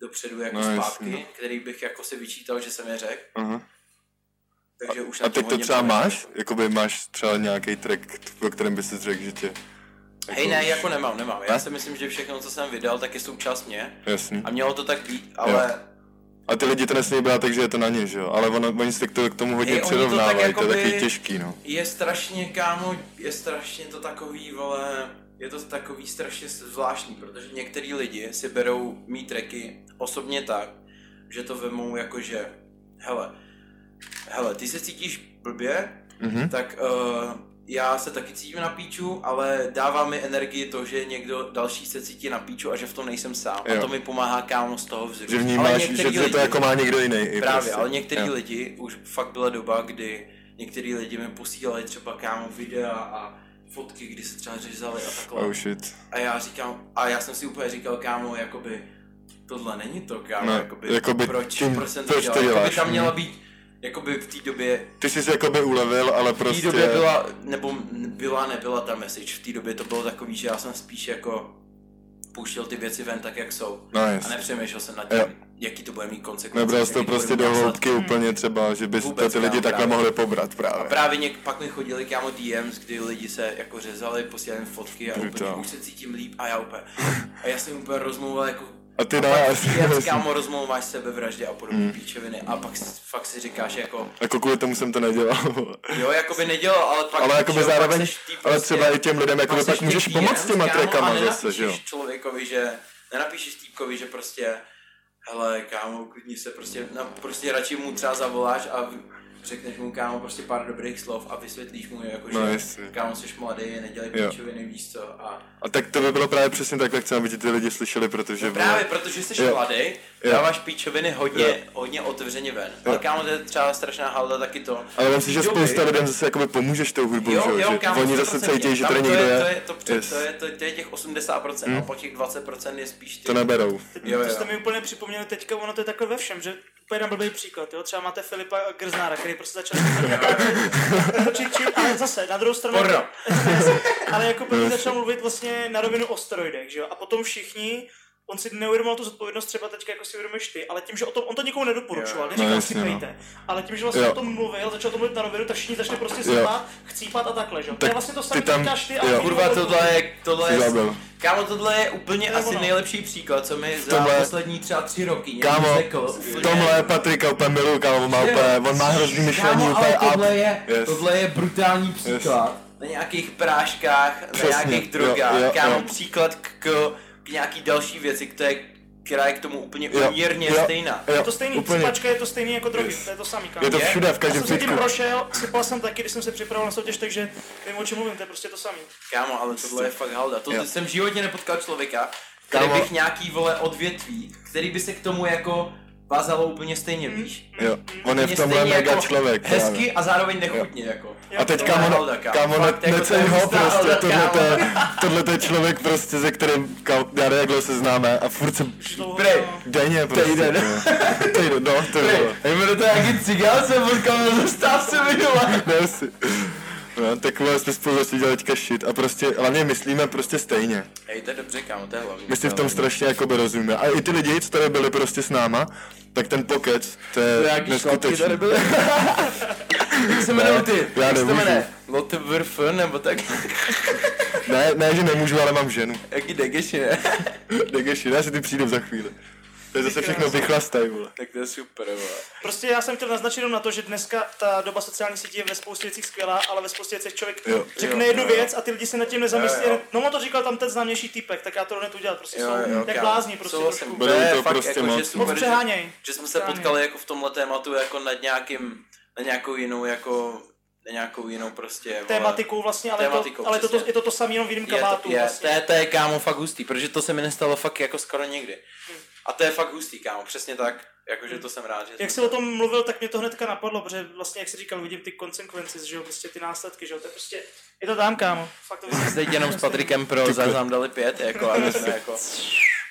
dopředu jako No, no, jasně. zpátky, který bych jako si vyčítal, že jsem je řekl. Aha. Takže už A tím teď to třeba máš? Jakoby máš třeba nějaký track, o kterém bys řekl, že tě... Hej, už- ne, jako nemám, nemám. Já si myslím, že všechno, co jsem vydal, tak je součást mě. Jasný. A mělo to tak být, ale A ty lidi to nesmí brát tak, že je to na ně, že jo? Ale ono, oni se k, to, k tomu hodně Hej, oni to tak přirovnávají, to je jakoby- takový těžký, no. je strašně, kámo, je strašně to takový, vole, je to takový strašně zvláštní, protože některý lidi si berou mý tracky osobně tak, že to vemou jako, že hele, hele, ty se cítíš blbě, Mhm. tak uh, já se taky cítím na píču, ale dává mi energii to, že někdo další se cítí na píču a že v tom nejsem sám. Jo. A to mi pomáhá kámo z toho vzrůst. Že Ale vnímáš, že, že to lidi- jako má někdo jiný. Právě, prostě. ale některý Jo. lidi, už fakt byla doba, kdy některý lidi mi posílali třeba kámo videa a fotky, kdy se třeba řezali a takhle. Oh shit. A já říkám, a já jsem si úplně říkal, kámo, jakoby, tohle není to, kámo, No, jakoby, jakoby proč, tím- proč jsem to proč to dělal, jakoby děláš, tam hm. měla být, jakoby v té době, Ty jsi se jakoby ulevil, ale v té prostě... době byla, nebo byla, nebyla ta message, v té době to bylo takový, že já jsem spíš jako pouštěl ty věci ven tak, jak jsou. No A nepřemýšlel jsem nad Jo. tím, jaký to bude mít konsekvence. Nebral jsi to prostě do hloubky následky. úplně třeba, že by to ty lidi takhle právě. mohli pobrat A právě. právě něk, pak mi chodili kámo DMs, kdy lidi se jako řezali, posílali fotky a úplně Brutál. už se cítím líp a já úplně. A já jsem úplně rozmlouval jako A ty a dáš. pak DMs, kámo, rozmlouváš sebevraždě a podobné Hmm. píčoviny a pak s- fakt si říkáš jako, Jako kvůli tomu jsem to nedělal. jo, jako by nedělal, ale pak, ale jo, pak zároveň, ty ale prostě- třeba i těm lidem, jakoby pak pak můžeš ty pomoct těma kámo, trackama a zase, že jo. člověkovi, že nenapíšeš týpkovi, že prostě hele, kámo, klidně se prostě, no, prostě radši mu třeba zavoláš a řekneš mu, kámo, prostě pár dobrých slov a vysvětlíš mu, jako, No, že jasně. kámo, jsi mladý, nedělej Jo. píčoviny, víš co, a A tak to by bylo právě přesně tak, jak chceme, aby ti ty lidi slyšeli, protože... No právě, protože jsi Jo. mladý, Jo. dáváš píčoviny hodně, Jo. hodně otevřeně ven. Ale kámo, to je třeba strašná halda taky to. Ale si, že spousta lidem zase jakoby pomůžeš tou hudbou, Jo, že, jo? kámo, oni zase 100%. cítí, že tady to někdo je. je, To je, to, to, Yes. to, je, to, to je těch 80%, Hmm. a pak těch 20% je spíš ty. to neberou. Jo, to jo. jste mi úplně připomněli teďka, ono to je takhle ve všem, že úplně na blbý příklad, jo? třeba máte Filipa Grznára, který prostě začal [LAUGHS] či, či, ale zase, na druhou stranu, Porno. [LAUGHS] ale jako první začal mluvit vlastně na rovinu o steroidech, že jo, a potom všichni, on si neuvědomoval tu zodpovědnost třeba teďka jako si uvědomíš ty, ale tím, že o tom, on to nikomu nedoporučoval, Jo. neříkal No, si jasně, no. pejte, ale tím, že vlastně Jo. o tom mluvil, začal to mluvit na rovinu, tak všichni začali prostě Jo. sypat, chcípat a takhle, že jo. To Tak je vlastně to ty samé, tam- říkáš ty, jo. ale Kurva, tohle je, tohle je, kámo, tohle je úplně To je asi ono. nejlepší příklad, co mi za tomhle- poslední třeba tři roky někdo Kámo, řekl. v tomhle Patrika úplně miluju, kámo, on má Jo. úplně, on má hrozný myšlení, Kámo, úplně ale tohle je, Yes. tohle je brutální příklad. Na nějakých práškách, Přesně, na nějakých jo, drogách, jo, kámo, jo. příklad k, k nějaký další věci, které, která je k tomu úplně Jo, umírně jo. stejná. Jo, Je to stejný, úplně. sypačka je to stejný jako drogy, Yes. to je to samý, kámo. Je to všude, v Já každém jsem se tím prošel, sypal jsem taky, když jsem se připravoval na soutěž, takže vím, o čem mluvím, to je prostě to samý. Kámo, ale tohle je fakt halda. To Jo. jsem v životě nepotkal člověka, který Kámo. bych nějaký vole odvětví, který by se k tomu jako vázalo úplně stejně, víš? Jo, on je v Úplně tomhle stejně mega jako člověk. právě. Hezky a zároveň nechutně, jako. A teď Tohle je kámo, kámo. kámo, ne, jako neceň to je ho prostě, tohle, kámo. to je, tohle to je člověk prostě, se kterým, kámo, já nevím, jak dlouho se známe a furt se dlouho, Prej. no. denně prostě. Týden. no. Týden, no, to bylo. Jmenuje to jaký cigán se potkal na zastávce minule. Ne, si. No, tak vole, jsme spolu začali dělat teďka shit a prostě, hlavně myslíme prostě stejně. Hej, to je dobře, kámo, to je hlavní. My si v tom strašně jakoby rozumíme. A i ty lidi, co tady byli prostě s náma, tak ten pokec, to je neskutečný. [LAUGHS] Jak se jmenují ty? já Jak se to nemůžu. jmenuje? Lotte Vrf, nebo tak? Ne, ne, že nemůžu, ale mám ženu. Jaký degeši, ne? Degeši, já si ty přijdem za chvíli. To je zase všechno vychlastaj, vole. Tak to je super, vole. Prostě já jsem chtěl naznačit jenom na to, že dneska ta doba sociálních sítí je ve spoustě věcích skvělá, ale ve spoustě věcech člověk Jo. řekne Jo, jednu jo. věc a ty lidi se nad tím nezamyslí. Jo, jo. No on to říkal tam ten známější týpek, tak já to hned udělat. Prostě Jo, jsou jo, jak blázni, prostě trošku. Berou To je to fakt prostě jako, moc. že Moc super, že, přeháněj. že jsme se potkali jako v tomhle tématu jako nad nějakým, na nějakou jinou jako, na nějakou jinou prostě, vole. Tématikou vlastně, ale, Tématikou, to, ale to, to, je to to samé, jenom v jiném Je to, kabátu. je, vlastně. to, je, to je kámo fakt hustý, protože to se mi nestalo fakt jako skoro nikdy. A to je fakt hustý, kámo, přesně tak, jakože to jsem rád, že Jak jsi o tom mluvil, tak mě to hnedka napadlo, protože vlastně, jak jsi říkal, vidím ty consequences, že jo, prostě ty následky, že jo, to je prostě, je to tam, kámo. Fakt to My jsme teď jenom s Patrikem pro záznam dali pět, jako a my jsme jako...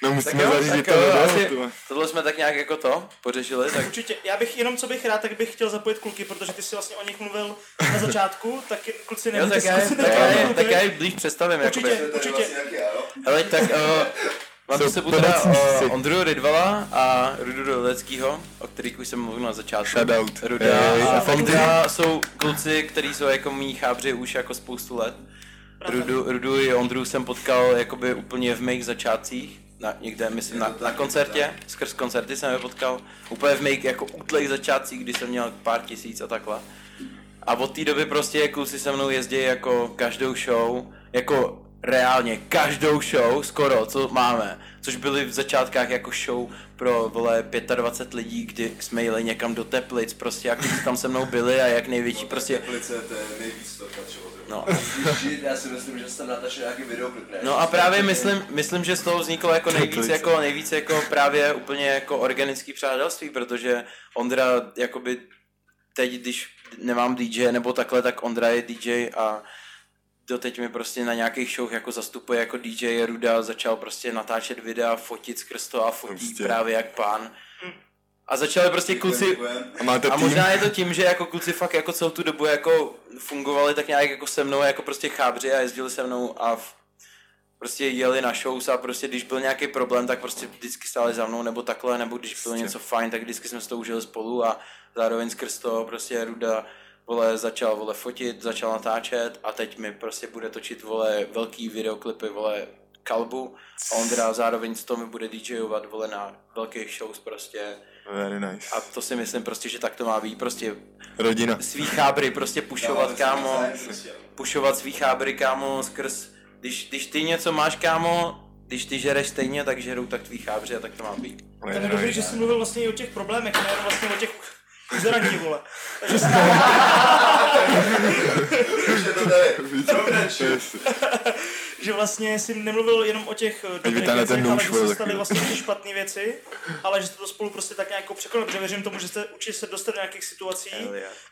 No Tak musíme jo, zařídit tak to jo, asi, tyhle. tohle jsme tak nějak jako to pořešili, tak Určitě. Já bych jenom, co bych rád, tak bych chtěl zapojit kluky, protože ty si vlastně o nich mluvil na začátku, tak kluci jo, nevím, tak ty já, tak já, taky tak já ji blíž představím, Určitě. jakoby. Určitě. vlastně jak já, jo? Hele, tak uh, mám sebou teda uh, Ondru Rydvala a Rudu Roleckýho, o kterých už jsem mluvil na začátku. Shoutout. Ruda a Ondra jsou kluci, kteří jsou jako mý chábři už jako spoustu let. Rudu, Rudu i Ondru jsem potkal jakoby úplně v mých začátcích. Na, někde, myslím, na, na koncertě, skrz koncerty jsem je potkal. Úplně v mých jako útlých začátcích, kdy jsem měl pár tisíc a takhle. A od té doby prostě kluci se mnou jezdí jako každou show, jako reálně každou show, skoro, co máme. Což byly v začátkách jako show pro, vole, 25 lidí, kdy jsme jeli někam do Teplic, prostě jak tam se mnou byli a jak největší prostě... Teplice, to je nejvíc to. No. Já si myslím, že jsem natáčel nějaký videoklip, ne? No a právě myslím, myslím, že z toho vzniklo jako nejvíc, jako nejvíc jako právě úplně jako organický přátelství, protože Ondra jakoby teď, když nemám DJ nebo takhle, tak Ondra je DJ a doteď mi prostě na nějakých show jako zastupuje jako DJ Ruda, začal prostě natáčet videa, fotit skrz to a fotí Prostě. právě jak pán. A začali prostě kluci, A máte a možná je to tím, že jako kluci fakt jako celou tu dobu jako fungovali tak nějak jako se mnou, jako prostě chábři a jezdili se mnou a v, prostě jeli na shows a prostě když byl nějaký problém, tak prostě vždycky stáli za mnou nebo takhle, nebo když bylo něco fajn, tak vždycky jsme s to užili spolu a zároveň skrz toho prostě Ruda vole, začal vole fotit, začal natáčet a teď mi prostě bude točit vole velký videoklipy vole kalbu a Ondra zároveň z toho mi bude DJovat vole na velkých shows prostě Very nice. a to si myslím prostě, že tak to má být, prostě Rodina. svý chábry prostě pušovat, kámo, pušovat svý chábry, kámo, skrz, když, když ty něco máš, kámo, když ty žereš stejně, tak žerou tak tvý chábři a tak to má být. To je dobrý, že jsi mluvil vlastně i o těch problémech, nejenom vlastně o těch uzeraní, vole. Takže jsi Už je to tady. že vlastně jsi nemluvil jenom o těch dobrých věcech, ale že se staly taky. vlastně ty špatné věci, ale že jste to spolu prostě tak nějak jako překonali, protože věřím tomu, že jste učili se dostat do nějakých situací,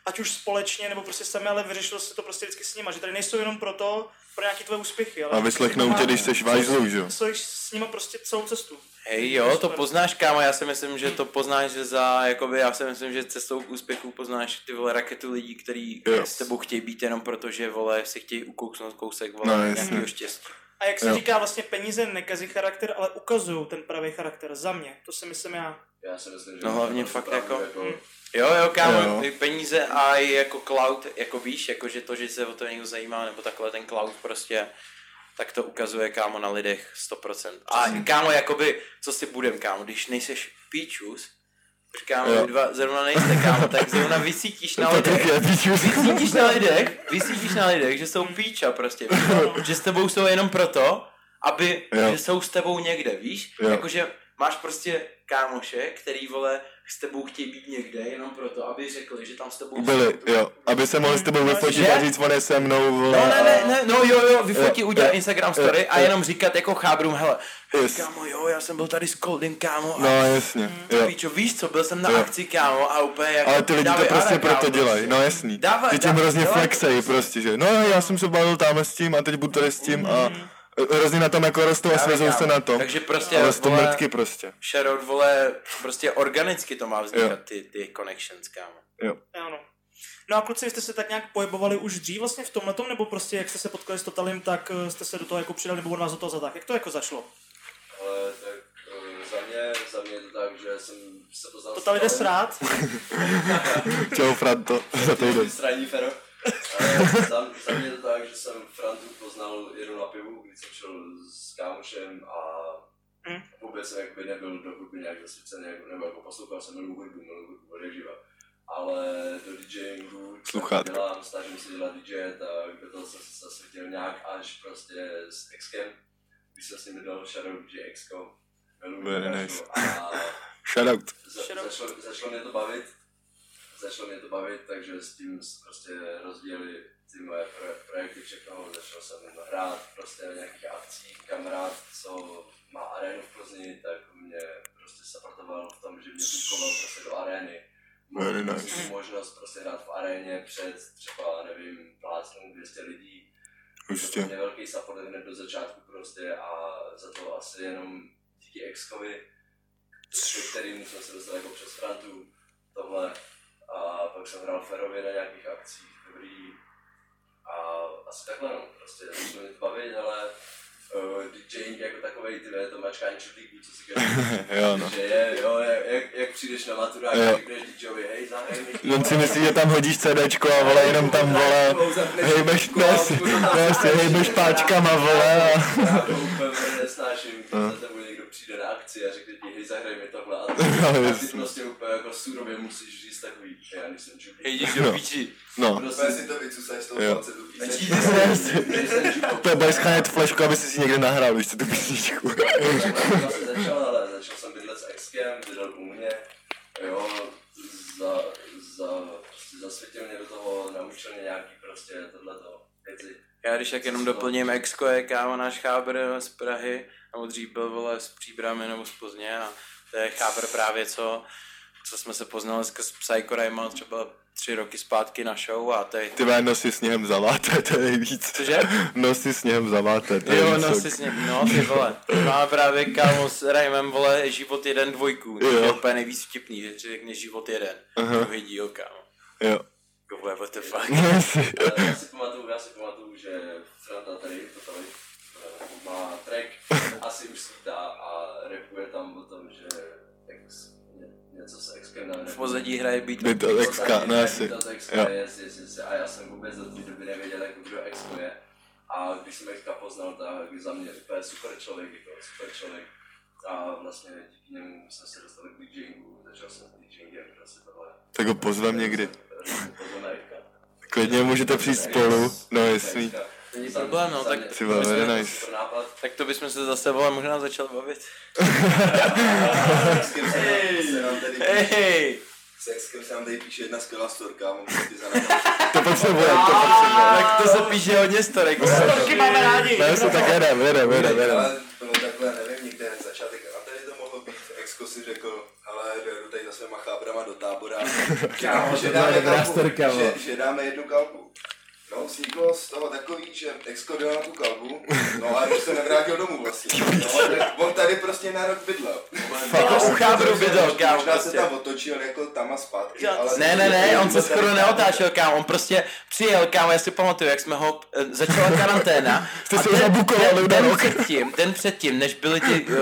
ať už společně nebo prostě sami, ale vyřešilo se to prostě vždycky s nima, že tady nejsou jenom proto, pro nějaké tvoje úspěchy, ale A vyslechnou tě, když seš vážnou, že jo? Jsou s nima prostě celou cestu. Hej jo, to poznáš, kámo, já si myslím, že to poznáš že za, jakoby, já si myslím, že cestou k úspěchu poznáš ty vole raketu lidí, který Jo. s tebou chtějí být jenom proto, že vole si chtějí ukousnout kousek vole No, nějakého štěstí. A jak se Jo. říká, vlastně peníze nekazí charakter, ale ukazují ten pravý charakter. Za mě, to si myslím já. Já si myslím, že No, hlavně fakt pravdu, jako- Jo, jo, kámo, Jo. ty peníze a i jako cloud, jako víš, jako že to, že se o to někdo zajímá, nebo takhle ten cloud prostě, tak to ukazuje, kámo, na lidech 100%. A kámo, jakoby, co si budem, kámo, když nejseš píčus, kámo, Jo. dva zrovna nejste, kámo, tak zrovna vysítíš na [LAUGHS] lidech, vysítíš na lidech, vysítíš na lidech, že jsou píča prostě, [LAUGHS] že s tebou jsou jenom proto, aby, Jo. že jsou s tebou někde, víš, jakože máš prostě kámoše, který, vole, s tebou chtějí být někde, jenom proto, aby řekli, že tam s tebou Byli, jo. Aby se mohli s tebou vyfotit Že? a říct, on je se mnou, vole. No ne, ne, ne, no jo, jo, vyfotí, Jo, udělat jo, Instagram jo, story a jo. jenom říkat jako chábrům, hele, Yes. kámo, jo, já jsem byl tady s Coldem, kámo, a No jasně, jo. Píčo, víš co, byl jsem na Jo. akci, kámo, a úplně jako... Ale ty lidi to prostě ara, proto kámo, dělají, no prostě. jasný. Dávej, Ty tím hrozně flexej prostě, že no já jsem se bavil tamhle s tím a teď budu tady s tím a Mm. Hrozně na tom jako rostou a svezou se na tom. Takže prostě, Ale vole, mrtky prostě. Shoutout, vole, prostě organicky to má vznikat, Jo. ty, ty connections, kámo. Ano. No a kluci, vy jste se tak nějak pohybovali už dřív vlastně v tomhletom, nebo prostě jak jste se potkali s Totalem, tak eh, jste se do toho jako přidali, nebo on vás do toho zatáhl? Jak to jako začalo? Ale tak eh, za mě, za mě je to tak, že jsem se poznal Total jde srát. [LAUGHS] Čau Franto, [LAUGHS] za týden. Straní fero. Za, za mě je to tak, že jsem Frantu poznal jenom na pivu, když jsem šel s kámošem a Hm. vůbec jsem jakoby nebyl do hudby nějak zasvěcený, jako, nebo jako poslouchal jsem milu hudbu, milu hudbu od živa. Ale do DJingu, co Sluchátko. dělám, snažím se dělat DJ, tak do toho jsem se zasvětil nějak až prostě s Exkem, když jsem s ním dal Shadow DJ miluju Very nice. A [LAUGHS] Shoutout. za, začalo, začalo mě to bavit, začalo mě to bavit, takže s tím prostě rozvíjeli ty moje pro, projekty všechno, začal jsem hrát prostě na nějakých akcích, kamarád, co má arénu v Plzni, tak mě prostě supportoval v tom, že mě bukoval prostě do arény. Very Měl nice. jsem možnost prostě hrát v aréně před třeba, nevím, plácnou 200 lidí. To Prostě. byl mě velký support hned do začátku prostě a za to asi jenom díky Exkovi, kterým jsme se dostali jako přes Frantu, tohle. A pak jsem hrál Ferově na nějakých akcích, dobrý. A asi takhle no, prostě to bavit, ale uh, DJing jako takovej, ty vole, to mačkání čudlíků, co si [LAUGHS] Jo, no. že je, jo, jak, jak, jak přijdeš na maturák, Jo. řekneš DJovi, hej, zahraj mi. On si myslí, že tam hodíš CDčko a vole, jenom tam vole, hejbeš, nes, nes, hejbeš [LAUGHS] páčkama, vole. A... Já to úplně nesnáším, když tebou někdo přijde na akci a řekne ti, hej, zahraj mi tohle a [LAUGHS] ty, No, a ty prostě úplně jako surově musíš říct takový, já nejsem Judy. Hej, jdi do píči. No. Prostě si to vycusaš z toho píseň. nejsem Judy. To je budeš schánět flešku, aby si si někde nahrál, co, tu písničku. Tak vlastně začal, ale začal jsem bydlet s Exkem, bydlel u mě, jo, za, za, prostě zasvětil mě do toho, naučil mě nějaký prostě tohleto věci. Já když tak jenom doplním Exko je kámo náš chábr z Prahy, nebo dřív byl vole z Příbramy nebo z Plzně a to je chábr právě co, co jsme se poznali skrz Psycho Rayma třeba tři roky zpátky na show a je... Ty má nosy sněhem zaváté, to je nejvíc. Cože? Nosy sněhem zaváté, to je Jo, víc, no co- si s ním, no ty vole. Má právě kámo s Raymem, vole, život jeden dvojku. To je úplně nejvíc vtipný, že řekne život jeden. Aha. Druhý díl, kámo. Jo. Vole, what the fuck. [LAUGHS] Nosy. Ale já si pamatuju, já si pamatuju, že Franta tady, to tady, má track, asi už svítá a rapuje tam o tom, že ex, ně, něco s exkem na V pozadí hraje beat. Exka, no asi. To exka, yes, yes, yes, a já jsem vůbec do té doby nevěděl, jako kdo exko je. A když jsem exka poznal, tak za mě úplně super člověk, jako super člověk. A vlastně díky němu jsme se dostali k DJingu, začal jsem s DJingem, prostě tohle. Tak ho pozvem někdy. Pozveme Exka. Klidně můžete přijít spolu, no jasný. Není problém, no, tak Ty vole, very nice. Tak to bychom se zase vole možná začal bavit. Sexkem se nám- se nám tady Hej, hej. Sexkem se nám tady píše jedna skvělá storka, mám ty za. To potřebuje, to potřebuje. Tak to se píše hodně storek. Taky máme rádi. Ne, se tak jedem, jedem, jedem, jedem. Ale bylo takhle, nevím, někde na začátek a tady to mohlo být. Exko si řekl, ale jdu tady za svýma chábrama do tábora. [LAUGHS] Kámo, že, dáme kalbu, storka, že, že, dáme jednu kalbu. No, vzniklo z toho takový, že Exko dal na tu kalbu, no a už se nevrátil domů vlastně. No, on tady prostě na rok bydlel. Jako u chábru bydlel, kámo, Možná se prostě. tam otočil jako tam a zpátky, ale... Ne, ne, ne, on se skoro neotáčel, kámo, on prostě přijel, kámo, já si pamatuju, jak jsme ho, eh, začala karanténa. [LAUGHS] Jste den- zabukovali den, den předtím, den předtím, než byly ty, uh,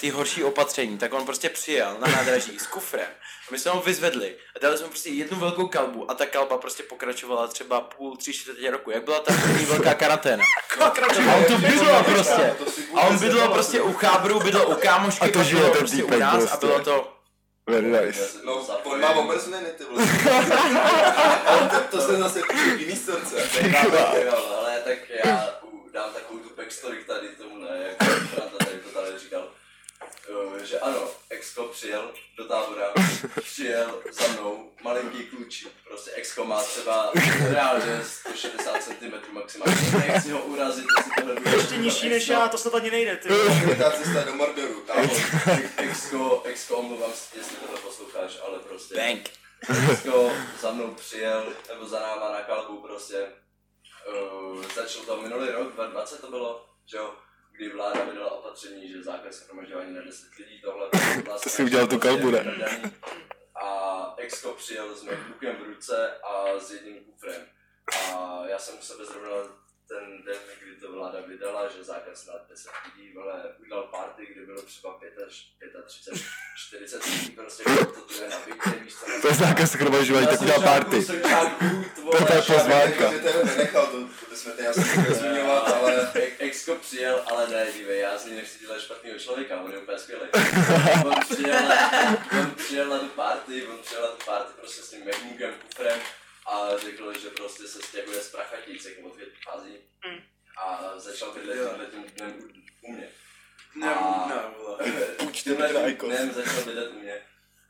ty horší opatření, tak on prostě přijel na nádraží s kufrem. A my jsme ho vyzvedli a dali jsme prostě jednu velkou kalbu a ta kalba prostě pokračovala třeba půl, tři čtvrtě roku, jak byla ta první velká karanténa. [LAUGHS] A on tu bydlel prostě. A on bydlel prostě u chábru, bydlel u kámošky, A to ten prostě u nás a prostě. bylo to... Very nice. No, on má omrzliny, ty vole. [LAUGHS] Ale to, to se zase jiný. [LAUGHS] Jo, ale tak já u- dám takovou tu backstory k tady tomu, ne, jak tady to tady říkal. Eh, Že ano, Exko přijel do tábora, přijel za mnou, malinký klučík, prostě Exko má třeba reálně 160 cm maximálně, nechci ho urazit, jestli tohle bude. Ještě nižší než já, to snad ani nejde, ty. Ta cesta do Mordoru, tam. Exko, Exko, omlouvám se, jestli tohle posloucháš, ale prostě... Bank. Exko za mnou přijel, nebo za náma na kalbu prostě. Uh, začal to minulý rok, 2020 to bylo, že jo, kdy vláda vydala opatření, že zákaz shromažďování na 10 lidí, tohle [LAUGHS] vlastně To si udělal tu kalbu, ne? A Exko přijel s MacBookem v ruce a s jedním kufrem. A já jsem u sebe zrovna ten den, kdy to vláda vydala, že zákaz na 10 lidí, vole, udělal party, kde bylo třeba 5 až 35, 40 lidí, prostě to je. To je zákaz schromažďování, tak udělal party. To To je pozvánka. Jako, to nenechal, to, to tady asi nechtěli zmiňovat, ale... Exko přijel, ale ne, dívej, já z ní nechci dělat špatného člověka, on je úplně skvělý. On přijel, on přijel na tu party, on přijel na tu party prostě s tím MacBookem, kufrem a řekl, že prostě se stěhuje z Prachatic, jako od fází. Mm. A začal bydlet tímhle tím dnem u- mě. Ne, ne, vole. [LAUGHS] Icos. dnem začal bydlet u mě.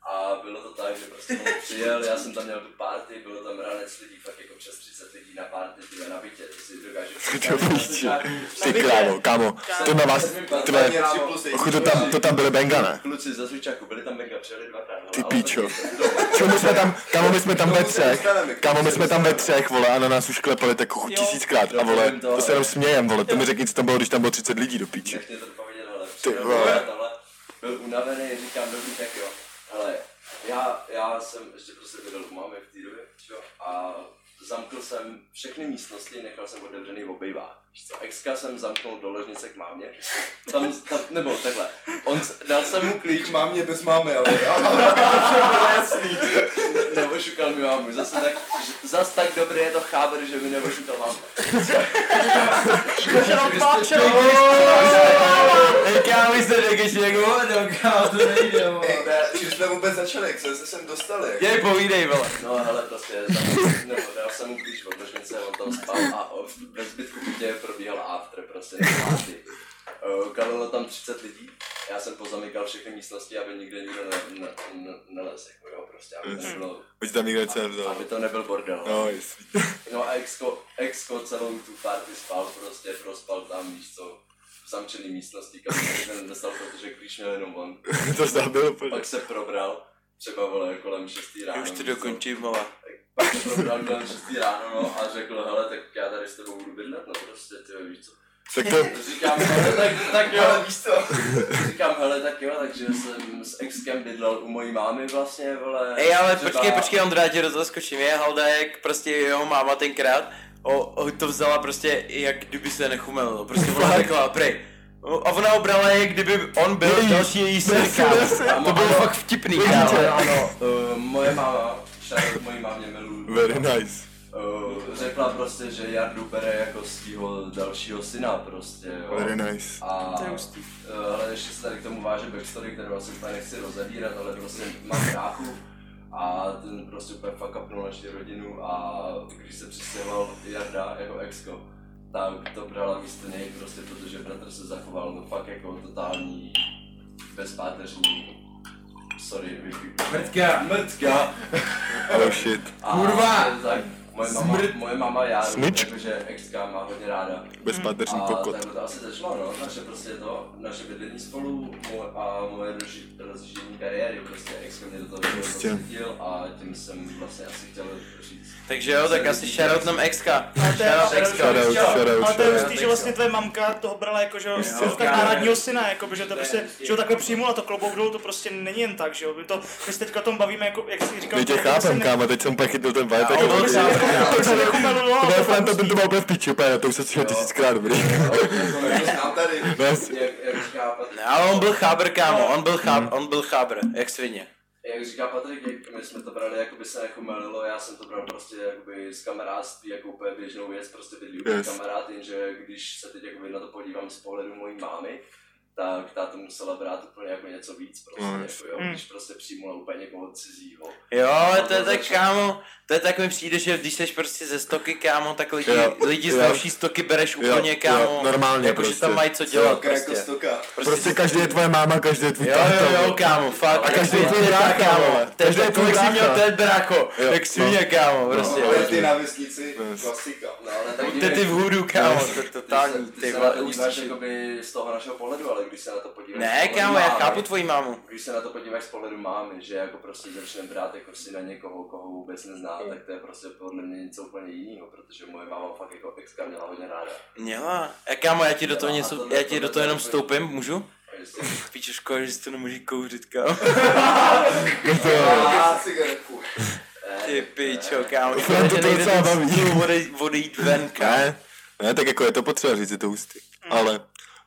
A bylo to tak, že prostě on přijel, já jsem tam měl tu party, bylo tam ranec lidí, fakt jako přes 30 lidí na party, ty na bytě, to si dokážeš To píči. Ty krávo, kámo, to na vás, tvé, ochu, to tam, to tam byly benga, ne? Kluci za Zvíčáku, byli tam mega, přijeli dvakrát. no, Ty ale píčo. Čo, my jsme tam, kámo, my jsme tam ve třech, kámo, my jsme tam ve třech, vole, a na nás už klepali tak chuť tisíckrát, a vole, to se jenom smějem, vole, to mi řekni, co tam bylo, když tam bylo 30 lidí do píči. Nech mě to dopovědět, ale Ty vole. byl unavený, říkám, dobrý, tak jo. Ale já, já jsem ještě prostě bydlel u mámy v té době, čo? a zamkl jsem všechny místnosti, nechal jsem otevřený obejvák. Co, exka jsem zamknul do ložnice k mámě, tam, tam nebo takhle, on, dal jsem mu klíč, Mám mě bez mámy, ale... jasný. [LAUGHS] Neošukal mi mámu, zase tak, zas tak dobrý je to cháber, že mi neošukal mámu. Hej, kámo, jste řekli, že jako, no, kámo, to nejde, jsme vůbec začali, jak jsme se sem dostali? Jej, povídej, vole. No hele, prostě, tam, nebo dal jsem mu klíč od ložnice, on tam spal a ve zbytku bytě probíhal after, prostě party. Uh, Kalilo tam 30 lidí, já jsem pozamykal všechny místnosti, aby nikde nikdo ne, ne, ne, nelez, jako jo, prostě, aby to nebylo, Už tam nikdo něco aby nevzal. to nebyl bordel. No, jestli. No a Exko, Exko celou tu party spal prostě, prospal tam, víš co, zamčený místnosti, kam se nedostal, protože když měl jenom on. [LAUGHS] to zdá bylo. Pak se probral, třeba vole kolem 6 ráno. Už to dokončím, vole. Pak se probral kolem 6 ráno, no, a řekl, hele, tak já tady s tebou budu bydlet, no prostě, ty víš co. Tak to, Říkám, hele, tak, tak jo, Ale víš co? říkám, hele, tak jo, takže jsem s exkem bydlel u mojí mámy vlastně, vole. Ej, ale třeba- počkej, počkej, Ondra, já ti do toho skočím. Je Halda, jak prostě jeho máma tenkrát o, o, to vzala prostě, jak kdyby se nechumelilo. Prostě ona řekla, prej. A ona ho brala, jak kdyby on byl Její, další její nesl. To bylo fakt vtipný. Ale ano, uh, moje máma, šáret mojí mámě milu, very nice. uh, řekla prostě, že Jardu bere jako svého dalšího syna prostě, jo. Very nice. A, To je hustý. uh, ale ještě se tady k tomu váže backstory, kterou asi úplně nechci rozevírat, ale prostě mám bráchu a ten prostě úplně fuck upnul naši rodinu a když se přistěhoval Jarda jako exko, tak to brala místo něj prostě, protože bratr se zachoval no fakt jako totální bezpáteřní sorry, Vicky. Mrtka. Mrtka. Oh shit. A Kurva! Tak, moje mama, Smrt. moje mama já, Smyč. jakože exka má hodně ráda. Bezpáteřní A kokot. takhle to asi začalo, no, naše prostě to, naše bydlení spolu mo- a moje rozži- rozjíždění kariéry, prostě ex mě do toho Prostě. zasvětil a tím jsem vlastně asi chtěl říct. Takže jo, tak asi shoutout nám exka. Ale to je- Shoutout exka. Shoutout, shoutout, Ale to je shoutout. hustý, že vlastně tvoje mamka toho brala jako, že jo, tak náhradního syna, jako, že to prostě, že ho takhle přijmula, to klobouk dolů, to prostě není jen tak, že jo, my to, my se teďka o tom bavíme, jako, jak jsi říkal, Teď tě to chápem, kámo, teď jsem pak chytnul ten vibe, Já, jako on byl to To se To byl to Franta, fakt ten to byl úplně v piči, úplně, to už se slyšel tisíckrát, dobrý. To. No, Patrik, Ne, ale on byl chábr, kámo, on byl chábr, on byl chábr, jak svině. jak říká Patrik, my jsme to brali, jako by se nechumelilo, já jsem to bral prostě jakoby z kamarádství, jako úplně běžnou věc, prostě bydlí úplně Yes. kamarád, jenže když se teď jakoby na to podívám z pohledu mojí mámy, tak ta to musela brát úplně jako něco víc, prostě, No, yes. jako, jo, Mm. když prostě přijmula úplně někoho cizího. Jo, ale to je to tak, kámo, to je tak mi přijde, že když jsi prostě ze stoky, kámo, tak lidi, Jo, lidi z jo. další stoky bereš Jo, úplně, jo, kámo, normálně jako že prostě. tam mají co dělat Stoka jako prostě. stoka. Prostě každý je tvoje máma, každý je tvůj Jo, táta. jo, jo, kámo, fakt. A každý je tvůj brácha, kámo. Každý je tvůj jsi měl brácha. ten brácho, Jo, jak svině, kámo, prostě. No, ale ty na vesnici, klasika. No, Buďte ty v hudu, kámo, to je ty, totální, se, ty, ty se na to díváš z toho našeho pohledu, ale když se na to podíváš Ne, pohledu kámo, já chápu tvoji mámu. Když se na to podíváš z pohledu mámy, že jako prostě začneme brát jako si na někoho, koho vůbec nezná, tak to je prostě podle mě něco úplně jiného, protože moje máma fakt jako exka měla hodně ráda. Měla. A kámo, já ti do toho Měla, něco, tohle- já ti do tohle toho jenom to je- vstoupím, můžu? [LAUGHS] Píče škoda, že si to nemůžeš kouřit, kámo. [LAUGHS] A cigaretku. Ty pičo, kámo. To to nejde docela baví. odejít, ven, kámo. Ne, ne, tak jako je to potřeba říct, je to hustý. Ale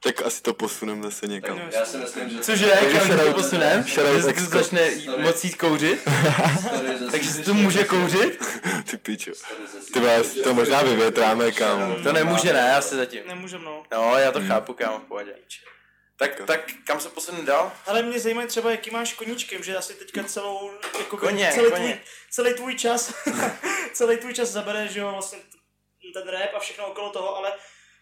tak asi to posunem zase někam. já si myslím, že... Cože, že to shoutout- posunem? shoutout Že se Exko. začne moc jít kouřit? Takže se to může kouřit? [LAUGHS] Ty pičo. Ty vás, to možná vyvětráme, kámo. To nemůže, ne, asi zatím. Nemůžem, no. No, já to chápu, kámo, v pohodě. Tak, tak kam se posunu dál? Ale mě zajímá třeba, jaký máš koníčkem, že asi teďka celou, jako Koně, celý, koně. Tvůj, celý tvůj čas, [LAUGHS] celý tvůj čas zabere, že jo, vlastně ten rap a všechno okolo toho, ale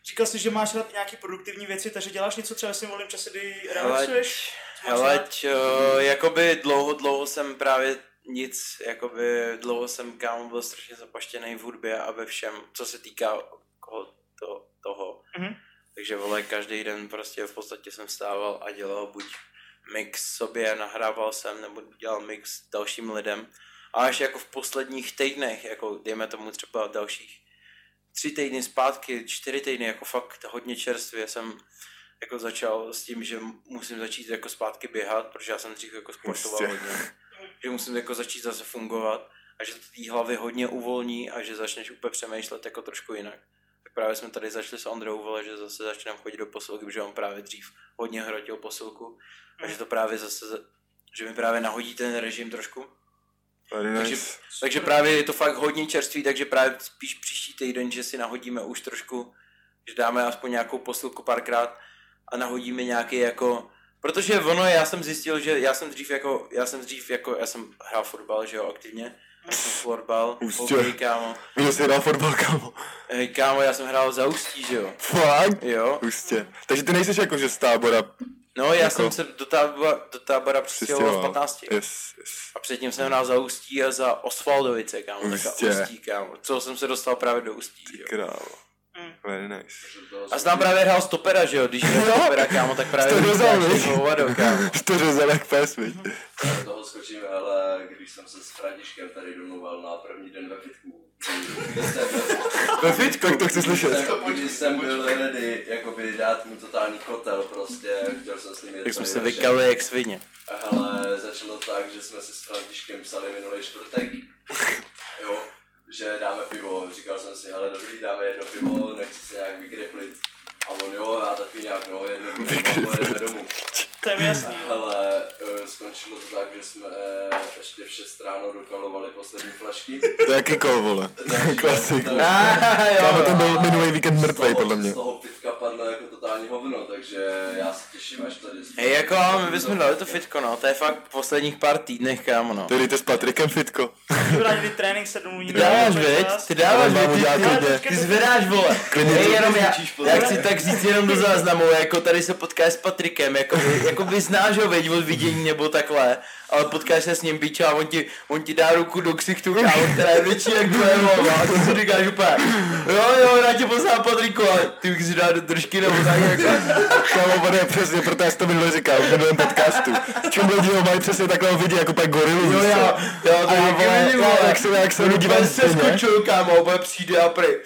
říkal jsi, že máš rád nějaký produktivní věci, takže děláš něco třeba svým volném čase, kdy relaxuješ? Rád? Heleď, uh, jakoby dlouho, dlouho jsem právě nic, jakoby dlouho jsem kámo byl strašně zapaštěný v hudbě a ve všem, co se týká koho, to, toho. Mhm. Takže vole, každý den prostě v podstatě jsem stával a dělal buď mix sobě, nahrával jsem, nebo dělal mix dalším lidem. A až jako v posledních týdnech, jako dejme tomu třeba dalších tři týdny zpátky, čtyři týdny, jako fakt hodně čerstvě jsem jako začal s tím, že musím začít jako zpátky běhat, protože já jsem dřív jako sportoval Jistě. hodně. Že musím jako začít zase fungovat a že to té hlavy hodně uvolní a že začneš úplně přemýšlet jako trošku jinak. Tak právě jsme tady začali s Ondrou, vole, že zase začneme chodit do posilky, protože on právě dřív hodně hrotil posilku a že to právě zase, že mi právě nahodí ten režim trošku. Very Takže, nice. takže právě je to fakt hodně čerstvý, takže právě spíš příští týden, že si nahodíme už trošku, že dáme aspoň nějakou posilku párkrát a nahodíme nějaký jako, protože ono, já jsem zjistil, že já jsem dřív jako, já jsem dřív jako, já jsem hrál fotbal, že jo, aktivně, já jsem florbal, Ústě. hokej, kámo, Kdo jsi hrál fotbal, kámo? Hej, kámo, já jsem hrál za Ústí, že jo, Fakt? jo, Hustě. Takže ty nejsi jako, že z tábora No, já Jako- jsem se do tábora, do tábora přistěhoval v Přistěhoval. 15. Yes, yes. A předtím jsem hrál za Ústí a za Osvaldovice, kámo. Ústě. Ústí, kámo. Co jsem se dostal právě do Ústí, jo. Krávo. Mm. Very nice. A znám právě hrál stopera, že jo? Když hrál [LAUGHS] stopera, kámo, tak právě viď? hovado, kámo. [LAUGHS] To řezal jak pes, viď? Do toho skočím, ale když jsem se s Františkem tady domluval na první den ve fitku, Ve fitku, jak to chci slyšet. když jsem byl ready, jakoby dát mu totální kotel prostě, chtěl jsem s ním jet Tak jsme se vykali jak svině. Ale začalo tak, že jsme si s Františkem psali minulý čtvrtek, jo, že dáme pivo. Říkal jsem si, ale dobrý, dáme jedno pivo, nechci se nějak vykreplit. A on jo, já taky nějak, no, a pojedeme [LAUGHS] domů. To je jasný. Ale uh, skončilo to tak, že jsme uh, ještě v 6 ráno dokalovali poslední flašky. To je jaký kol, vole. Klasik. Tak- Ah, Kámo, to byl minulý víkend mrtvej, podle mě. Z toho pitka padlo jako totální hovno, takže já se těším, až tady... Hej, jako my bychom dali to fitko, no, to je fakt v posledních pár týdnech, kámo, no. Ty jdete s Patrikem fitko. Vybrali trénink se domluví. Ty dáváš, veď? Ty dáváš, Ale veď? Ty, ty, ty zvedáš, vole. Hej, jenom já, já chci tak říct jenom do záznamu, jako tady se potkáš s Patrikem, jako, jako by znáš ho, veď, od vidění nebo takhle, ale potkáš se s ním, pičo, a on ti, on ti dá ruku do ksichtu, kámo, která je větší jak tvoje hlava, a ty si říkáš úplně, jo, jo, já tě poznám, Patriku, a ty bych si dá do držky nebo tak, jako, Kámo, on je přesně, proto já jsem to minule říkal v minulém podcastu. Čím lidi ho mají přesně takhle vidí, jako pak gorilu. jo, já, jo, to je jak se, jak se lidi Úplně se skočil, kámo, přijde a prej.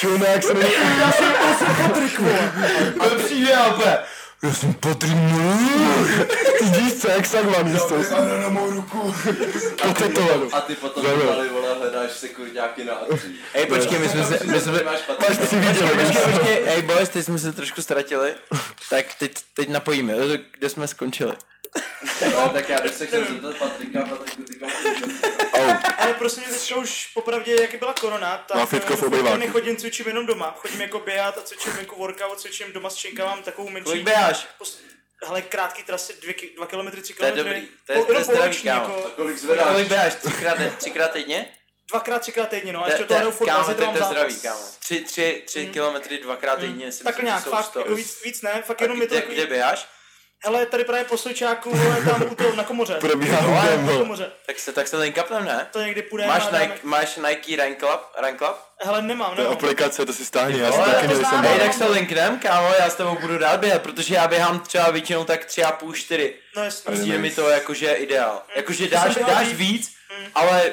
Čum, jak se lidi... Já jsem, já jsem Patrik, vole. Úplně přijde a úplně. Já jsem Patrik Ty víš co, jak Sagman, víš co? na mou ruku. Potetovanou. A ty potom tady, vole, hledáš sekurňáky na akci. Hej, počkej, my jsme se, my jsme, Máš tři viděl, počkej, počkej, hej boys, teď jsme se trošku ztratili, tak teď, teď napojíme, kde jsme skončili. No, tak já bych se chtěl zeptat Patrika, Patriku, ty kam Ale prosím teďka už popravdě, jak byla korona, tak Má fitko v eh, obejváku. nechodím, cvičím jenom doma. Chodím jako běhat a cvičím venku workout, cvičím doma s činka, mám takovou menší... Kolik běháš? Hele, krátký trasy, dvě, dva kilometry, tři To je kilometry. dobrý, to je- to je zdravý, kámo. jako Kolik zvedáš? Kolik běháš? Třikrát, třikrát týdně? dvakrát, třikrát týdně, no. A To- ještě to hraju furt, Kámo, to je zdraví, kámo. Tři, tři, tři kilometry dvakrát týdně si Tak myslím, nějak, že jsou fakt, 100. jako víc, víc ne, fakt jenom je to kde běháš? Hele, tady právě po Sojčáku, vole, tam u toho, na komoře. Probíhá No, na komoře. Tak se, tak se linkupnem, ne? To někdy půjdeme. Máš a dáme- Nike, máš Nike Run Club? Run Club? Hele, nemám, To je nemám. aplikace, to si stáhni, já si taky to nejsem Hej, tak se linknem, kámo, já s tebou budu rád běhat, protože já běhám třeba většinou tak tři a půl, čtyři. No jasně, Ale Přijde mi to jakože ideál. Jakože To jsem dáš, dáš víc. víc, Mm. ale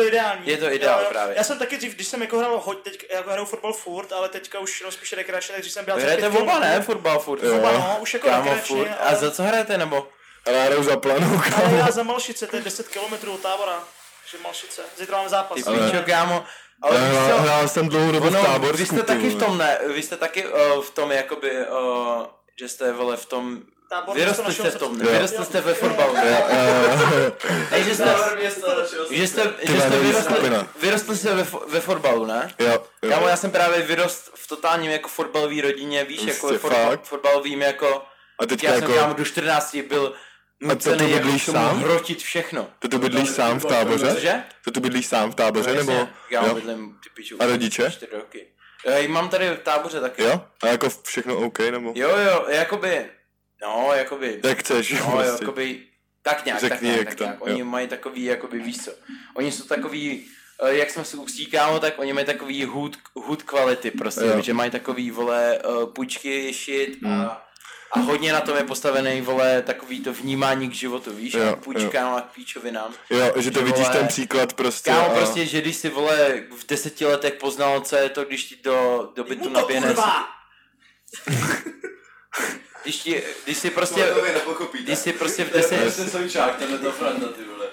je to ideální. Je to ideál jo. právě. Já jsem taky dřív, když jsem jako hrál hoď, teď jako hraju fotbal furt, ale teďka už jenom spíš rekreačně, takže jsem za hrajete oba, ne? Fotbal furt. Jo. Oba, no, už jako Kámo, rekreačně, furt. A ale, za co hrajete, nebo? Ale já hraju za planu, ale kámo. já za Malšice, to je 10 km od tábora. Takže Malšice. Zítra mám zápas. Ty Ale- píčo, kámo. Ale Já hrál-? Hrál jsem dlouhou dobu v táborsku. vy jste taky v tom, ne? Vy jste taky uh, v tom, jakoby, uh, že jste, vole, v tom... Tábor Vyrostli jste v tom, srdce. vyrostli jste ve fotbalu. Hej, [LAUGHS] že jste, že jste, že jste vyrostli, skupina. vyrostli jste ve, ve fotbalu, ne? Jo, jo. Kámo, já jsem právě vyrost v totálním jako fotbalové rodině, víš, jako Prostě ve fotbal, fakt? fotbalovým jako... A teďka Já jsem kámo jako, do 14 byl A to tu jako bydlíš sám? hrotit všechno. to tu bydlíš sám v táboře? Cože? To tu bydlíš sám v táboře, nebo? Já Jo. bydlím ty piču. A rodiče? 4 roky. Já mám tady v táboře taky. Jo? A jako všechno OK, nebo? Jo, jo, jakoby, no, jakoby, Jak chceš, jo, no, prostě. jakoby, tak nějak, Řekni, tak nějak, jak tak nějak. jo. Oni mají takový, jakoby, víš co, oni jsou takový, eh, jak jsme si ustíkámo, tak oni mají takový hood, hood kvality prostě, Jo. že mají takový, vole, uh, půjčky, shit Mm. a, a hodně na tom je postavený, vole, takový to vnímání k životu, víš, Jo, a půjčkám a k píčovinám. Jo, že to Že vidíš vole, ten příklad prostě. Kámo, a- prostě, že když si, vole, v deseti letech poznal, co je to, když ti do, do bytu naběhne! [LAUGHS] Když, ti, když si prostě, když si prostě v To je deset, prostě Sojčák, tenhle to Franta, ty vole.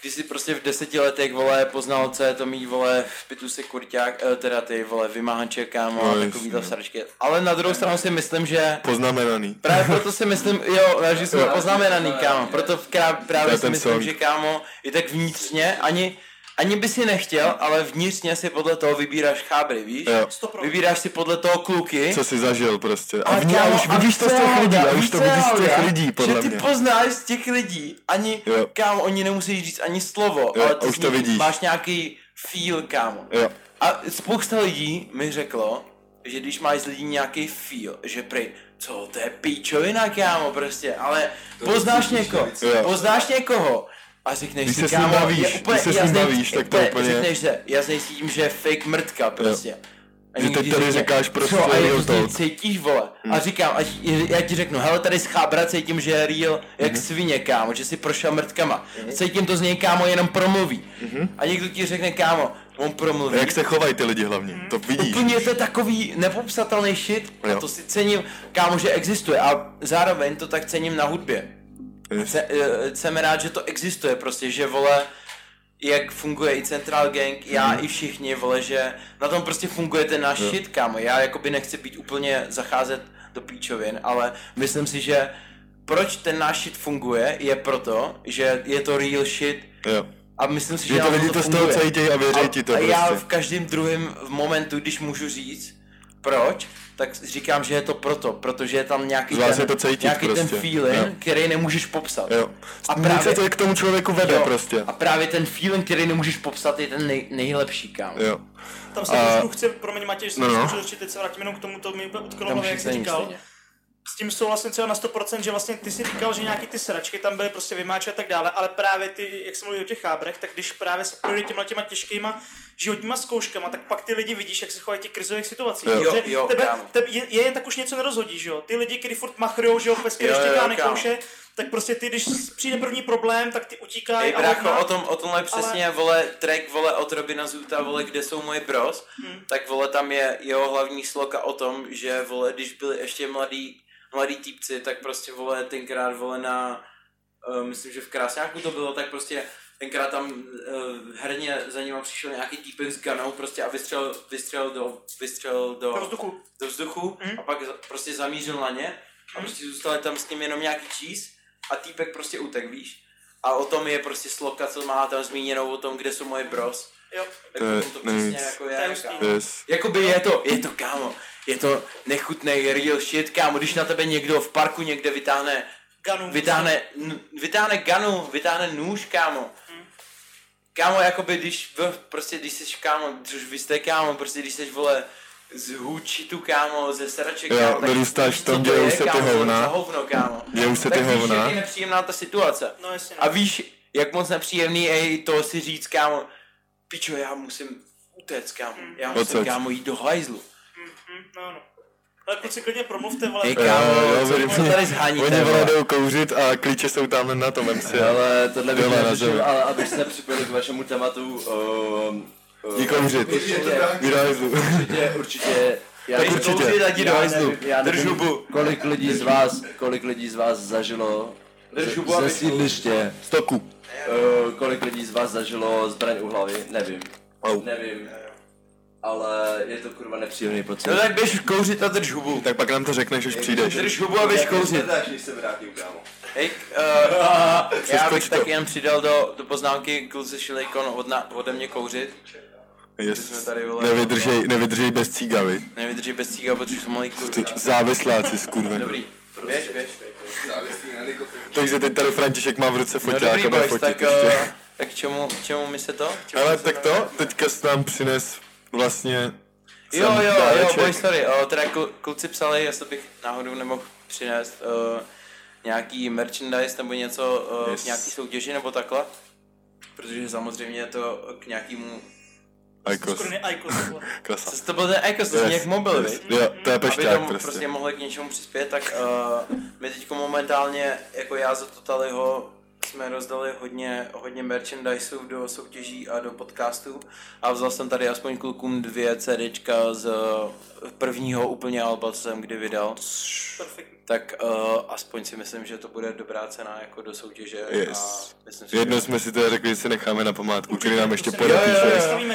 když si prostě v deseti letech, vole, poznal, co je to mít, vole, v pitu si kurťák, eh, teda ty, vole, vymáhanče, kámo, No, a takový to jasně. sračky. Ale na druhou stranu si myslím, že Poznamenaný. Právě proto si myslím, jo, že jsme poznamenaný, kámo. Proto právě si myslím, že kámo, i tak vnitřně, ani, ani by si nechtěl, ale vnitřně si podle toho vybíráš chábry, víš? Jo. Vybíráš si podle toho kluky. Co jsi zažil prostě. A, Ale v ní, a už vidíš to z těch lidí, a už to víš, vidíš z těch lidí, podle Že ty mě. poznáš z těch lidí, ani, Jo. kámo, oni nemusí říct ani slovo, Jo, ale a ty už to vidíš. máš nějaký feel, kámo. Jo. A spousta lidí mi řeklo, že když máš z lidí nějaký feel, že prej, co to je píčovina, kámo, prostě, ale To poznáš někoho, poznáš někoho a řekneš Když si, se kámo, bavíš, je když úplně se s ním bavíš, tak to úplně- Řekneš se, jasnej s tím, že je fake mrtka, prostě. A Že teď tady říkáš prostě co, a real to talk. cítíš, vole. A říkám, a já ti řeknu, hele, tady z chábra cítím, že je real jak Mhm. svině, kámo, že si prošel mrtkama. Cítím to z něj, kámo, jenom promluví. A někdo ti řekne, kámo, on promluví. A jak se chovají ty lidi hlavně, to vidíš. Úplně to je takový nepopsatelný shit a to si cením, kámo, že existuje a zároveň to tak cením na hudbě. Se, eh, jsem rád, že to existuje prostě, že vole, jak funguje i Central Gang, já Mhm. i všichni, vole, že na tom prostě funguje ten náš shit, kámo. Já jakoby nechci být úplně zacházet do píčovin, ale myslím si, že proč ten náš shit funguje, je proto, že je to real shit Jo. a myslím si, že, Že to lidi to z toho cítějí a věří ti to a já prostě. v každém druhém momentu, když můžu říct, proč, tak říkám, že je to proto, protože je tam nějaký, ten, je to cítit nějaký ten prostě. feeling, Jo. který nemůžeš popsat. Jo. A právě- právě... to k tomu člověku vede Jo, prostě. A právě ten feeling, který nemůžeš popsat, je ten nej, nejlepší, kámo. Jo. Tam se A- trošku chci, promiň Matěj, že No, no. teď se vrátím jenom k tomu, to mi úplně utkalo jak jsi říkal. stejně. S tím souhlasím třeba na 100%, že vlastně ty si říkal, že nějaký ty sračky tam byly prostě vymáče a tak dále, ale právě ty, jak jsem mluvil o těch chábrech, tak když právě se projde těma těma těžkýma životníma zkouškama, tak pak ty lidi vidíš, jak se chovají těch krizových situacích. Jo, že jo, tebe, kámo. tebe, je, je, jen tak už něco nerozhodí, že jo? Ty lidi, kteří furt machrujou, že jo, štěká kámo. nekouše, tak prostě ty, když přijde první problém, tak ty utíkají. Ej, a brácho, hodná- o, tom, o tomhle přesně, vole, track, vole, od Robina Zuta, vole, kde jsou moje bros, Hmm. tak, vole, tam je jeho hlavní sloka o tom, že, vole, když byli ještě mladí, mladí týpci, tak prostě, vole, tenkrát, vole, na, uh, myslím, že v Krásňáku to bylo, tak prostě tenkrát tam uh, herně za ním přišel nějaký týpek s ganou prostě a vystřelil, vystřelil do, vystřelil do, Do vzduchu. do vzduchu Mhm. a pak za- prostě zamířil na ně a prostě zůstali tam s ním jenom nějaký cheese a týpek prostě utek, víš? A o tom je prostě sloka, co má tam zmíněnou o tom, kde jsou moje bros. Jo. Tak To je to, to přesně nejvíc. jako To je. Yes. Jakoby je to, je to kámo, je to nechutný real shit, kámo, když na tebe někdo v parku někde vytáhne, Ganu. vytáhne, n- vytáhne ganu, vytáhne nůž, kámo. Kámo, jakoby když, prostě když jsi kámo, což vy jste kámo, prostě když jsi vole, z hůčitu, kámo, ze sraček, Jo, kámo, tak co to dějou je, se ty hovna. Za hovno, kámo. Dějou se tak ty víš, hovna. jak je nepříjemná ta situace. No jasně. A víš, jak moc nepříjemný je to si říct, kámo, pičo, já musím utéct, kámo, já musím, kámo, jít do hajzlu. Mm, no, no. Ale kluci klidně promluvte, vole. Jo, kámo, jo, co, co tady zháníte, Oni vole jdou kouřit a klíče jsou tam na tom MC. Ale tohle bych neřešil, ale abych se připojil k vašemu tématu. Uh, Jdi kouřit. Určitě, určitě, určitě. Já Běž určitě. do já nevím, já Drž nevím, hubu. Kolik lidí z vás, kolik lidí z vás zažilo Drž hubu, ze sídliště, Stoku. uh, kolik lidí z vás zažilo zbraň u hlavy, nevím. Au. Nevím. Ale je to kurva nepříjemný pocit. No tak běž kouřit a drž hubu. Tak pak nám to řekneš, až přijdeš. Drž hubu a běž kouřit. Dáš, než se vrátím, kámo. Hej, uh, [LAUGHS] já bych taky jen přidal do, do poznámky kluci šilejkon od na, ode mě kouřit. Jsme Yes. tady, vole, Nevydržej, nevydržej bez cígavy. Nevydrží bez cíga, protože jsou malý kurvičky. závisláci, skurven. Dobrý, běž, běž. Takže teď tady František má v ruce No foťák dobrý, a bude boys, fotit tak, ještě. uh, tak k čemu, k čemu mi se to? Čemu Ale tak to, teďka jsi nám přines vlastně Jo, jo, jo, dáreček. boy, sorry, uh, teda kl- kluci psali, jestli bych náhodou nemohl přinést uh, nějaký merchandise nebo něco uh, Yes. k nějaký soutěži nebo takhle. Protože samozřejmě je to k nějakému... Vole. [LAUGHS] Krasa. Co to byl ten Icos, to Yes, jak mobil, yes. Jo, to je Aby pešťák tomu prostě. prostě mohli k něčemu přispět, tak uh, my teď momentálně, jako já za Totaliho, jsme rozdali hodně, hodně merchandiseů do soutěží a do podcastů a vzal jsem tady aspoň klukům dvě CDčka z prvního úplně alba, co jsem kdy vydal. Perfektní. Tak uh, aspoň si myslím, že to bude dobrá cena jako do soutěže Yes. a myslím si, Jedno že... jsme si teda řekli, že si necháme na památku, který nám ještě To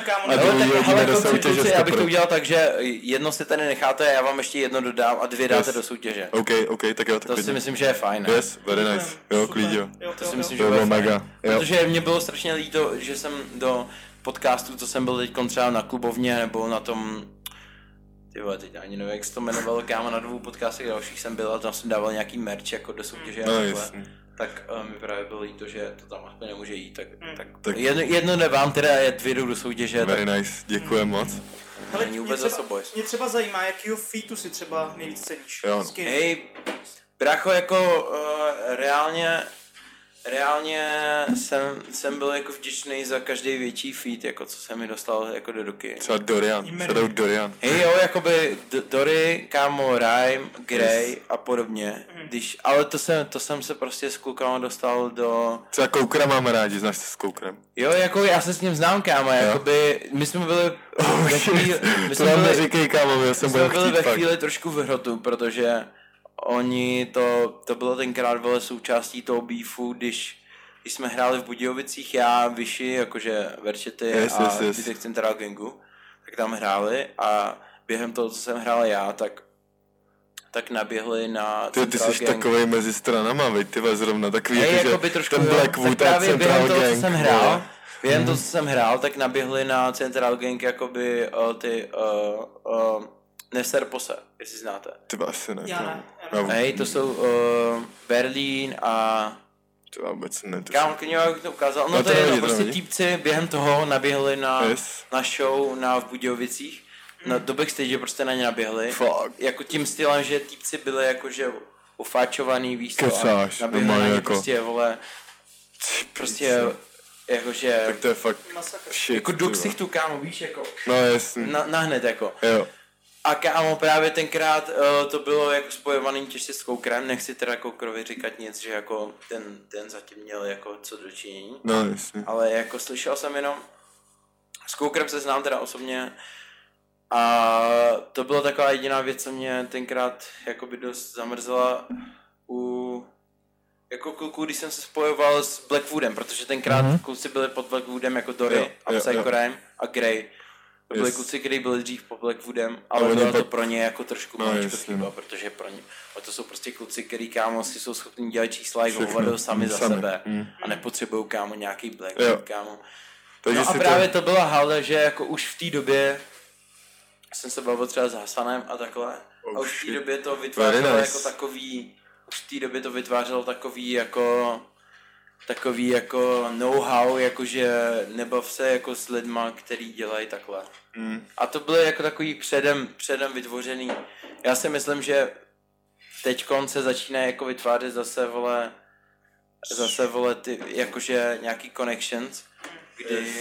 kámo, A druhý hodíme do soutěže kluci, já bych to 100%. udělal tak, že jedno si tady necháte a já vám ještě jedno dodám a dvě dáte Yes. do soutěže. OK, OK, tak jo, tak To si myslím, že je fajn. ne? Yes, very nice. Jo, klidně. Jo, To si myslím, To že bylo fajn. mega. Protože mě bylo strašně líto, že jsem do podcastu, co jsem byl teď třeba na klubovně, nebo na tom, ty vole, teď ani nevím, jak se to jmenovalo, kámo, na dvou podcastech dalších jsem byl a tam jsem dával nějaký merch jako do soutěže a No, jasně. Tak uh, mi právě bylo líto, že to tam aspoň nemůže jít, tak, Hmm. tak, Tak- jedno, jedno jde vám teda, je dvě jdou do soutěže, tak Very nice, děkujem moc. Hele, není mě vůbec třeba- za. Mě třeba zajímá, jakýho featu si třeba nejvíc ceníš. Jo, no. Hej, brácho, jako uh, reálně, reálně jsem, jsem byl jako vděčný za každý větší feat, jako co se mi dostal jako do ruky. Třeba Dorian, shoutout Dorian. Hej jo, jakoby D- Dory, kámo, Rhyme, Grey a podobně. Když, ale to jsem, to jsem se prostě s klukama dostal do... Třeba Koukra máme rádi, znáš se s Koukrem? Jo, jako já se s ním znám, kámo, jakoby, my jsme byli ve chvíli, my To jsme nám byli, neříkej, kámo, já my jsem jsme byl byli ve fakt. chvíli trošku v hrotu, protože oni to, to bylo tenkrát vele součástí toho beefu, když když jsme hráli v Budějovicích, já, Vyši, jakože Verčety Yes, a yes, yes. zbytek Central Gangu, tak tam hráli a během toho, co jsem hrál já, tak tak naběhli na Ty, ty jsi Gang. takovej mezi stranama, veď ty zrovna takový, Hej, jako, jako by že trošku, ten. Blackwood tak a právě Central během toho, Gang, co jsem hrál, během toho, co jsem hrál, tak naběhli na Central Gang jakoby uh, ty uh, uh, Neser Pose, jestli znáte. Ty asi ne. Já to- ne, Já, Hej, to jsou uh, Berlín a to já vůbec ne. To Kámo, klidně bych to ukázal. No, No to to je jedno, prostě týpci během toho naběhli na, Yes. na show na v Budějovicích. Na, do backstage prostě na ně naběhli. Fuck. Jako tím stylem, že týpci byli jakože ufáčovaný, víš co, a Kecáš, naběhli na ně jako- prostě, vole, prostě, jakože, tak to je fakt Masakr. shit. jako do ksichtu, kámo, víš, jako, No jasný. na, nahned, jako. Jo. A kámo, právě tenkrát uh, to bylo jako spojovaný těžce s Koukrem, nechci teda Koukrovi říkat nic, že jako ten, ten zatím měl jako co dočinění. No jasný. ale jako slyšel jsem jenom, s Koukrem se znám teda osobně a to byla taková jediná věc, co mě tenkrát jakoby dost zamrzela u jako kluků, když jsem se spojoval s Blackwoodem, protože tenkrát mm-hmm. kluci byli pod Blackwoodem jako Dory Jo, a Psycho a Grey. To byli Yes. kluci, kteří byli dřív pod Blackwoodem, ale oni bylo to pro ně jako trošku No, maličko chyba, no. protože pro ně, ale to jsou prostě kluci, který kámo si jsou schopni dělat čísla i hovado sami za Sami. sebe Mm. a nepotřebují kámo nějaký Blackwood, kámo. Takže No a právě to... to byla halda, že jako už v té době jsem se bavil třeba s Hasanem a takhle. Oh, a už v té době to vytvářelo nice. jako takový, už v té době to vytvářelo takový jako takový jako know-how, jakože nebav se jako s lidma, který dělají takhle. Mm. A to byly jako takový předem, předem vytvořený. Já si myslím, že teď se začíná jako vytvářet zase, vole, zase, vole, ty, jakože nějaký connections, kdy,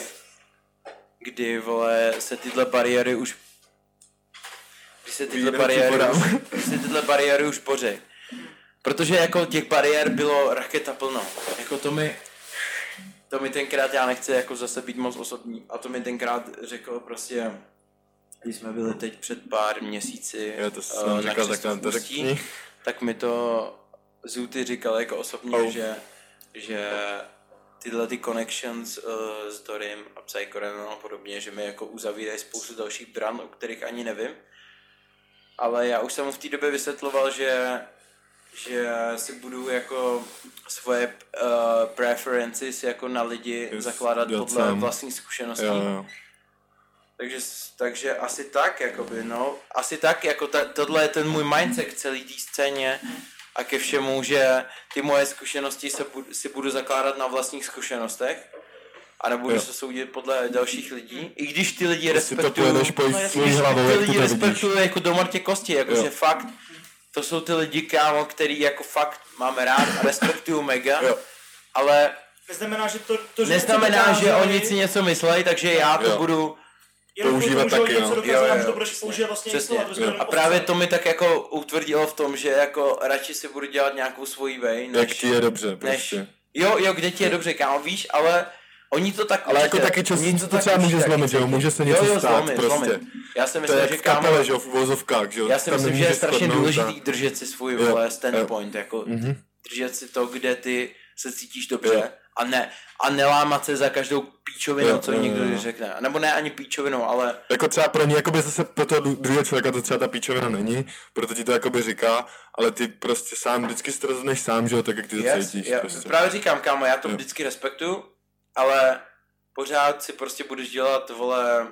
kdy, vole, se tyhle bariéry už kdy se tyhle bariéry už, se tyhle bariéry už. Protože jako těch bariér bylo raketa plno. Jako to mi, to mi tenkrát, já nechci jako zase být moc osobní, a to mi tenkrát řekl prostě, když jsme byli teď před pár měsíci Jo, to jsem na říkal, tak nám to Ústí, řekni. tak mi to Zuty říkal jako osobně, Oh. že, že tyhle ty connections uh, s Dorym a Psychorem a podobně, že mi jako uzavírají spoustu dalších brand, o kterých ani nevím. Ale já už jsem mu v té době vysvětloval, že že si budu jako svoje uh, preferences jako na lidi Yes, zakládat podle sám. vlastní zkušeností. Jo, jo. Takže, takže asi tak, jakoby, no. Asi tak, jako ta, tohle je ten můj mindset k celé té scéně a ke všemu, že ty moje zkušenosti se budu, si budu zakládat na vlastních zkušenostech a nebudu Jo. se soudit podle dalších lidí, i když ty lidi Prostě to respektuju, pojedeš po No, hlavou, ty lidi respektuju jako do mrtě kosti, jakože fakt, to jsou ty lidi, kámo, který jako fakt máme rád a respektuju mega, Jo. ale Neznamená, že to, to že neznamená, to že oni si něco myslej, takže já to Jo. budu používat taky, něco no. Jo, jo, to budeš vlastně Přesně. něco, a právě to mi tak jako utvrdilo v tom, že jako radši si budu dělat nějakou svoji way, než... Jak ti je dobře, než prostě. jo, jo, kde ti je dobře, kámo, víš, ale oni to tak Ale jako taky oni to třeba může určitě zlomit, taky že jo, může se jo, něco jo, stát zlomit, prostě. Zlomit. Já si To je myslím, že kámo, kapele, že jo, v vozovkách, že jo. já si myslím, že je strašně důležitý držet si svůj Jo, vole jo. standpoint, jako Mhm. držet si to, kde ty se cítíš dobře Jo. a ne a nelámat se za každou píčovinu, Jo, co jo, někdo jo. řekne. Nebo ne ani píčovinou, ale Jako třeba pro ně, jakoby zase pro toho dru- druhého člověka to třeba ta píčovina není, proto ti to jakoby říká, ale ty prostě sám, vždycky si to rozhodneš sám, že jo, tak jak ty to Yes, cítíš já, prostě. Právě říkám, kámo, já to Jo. vždycky respektuju, ale pořád si prostě budeš dělat, vole,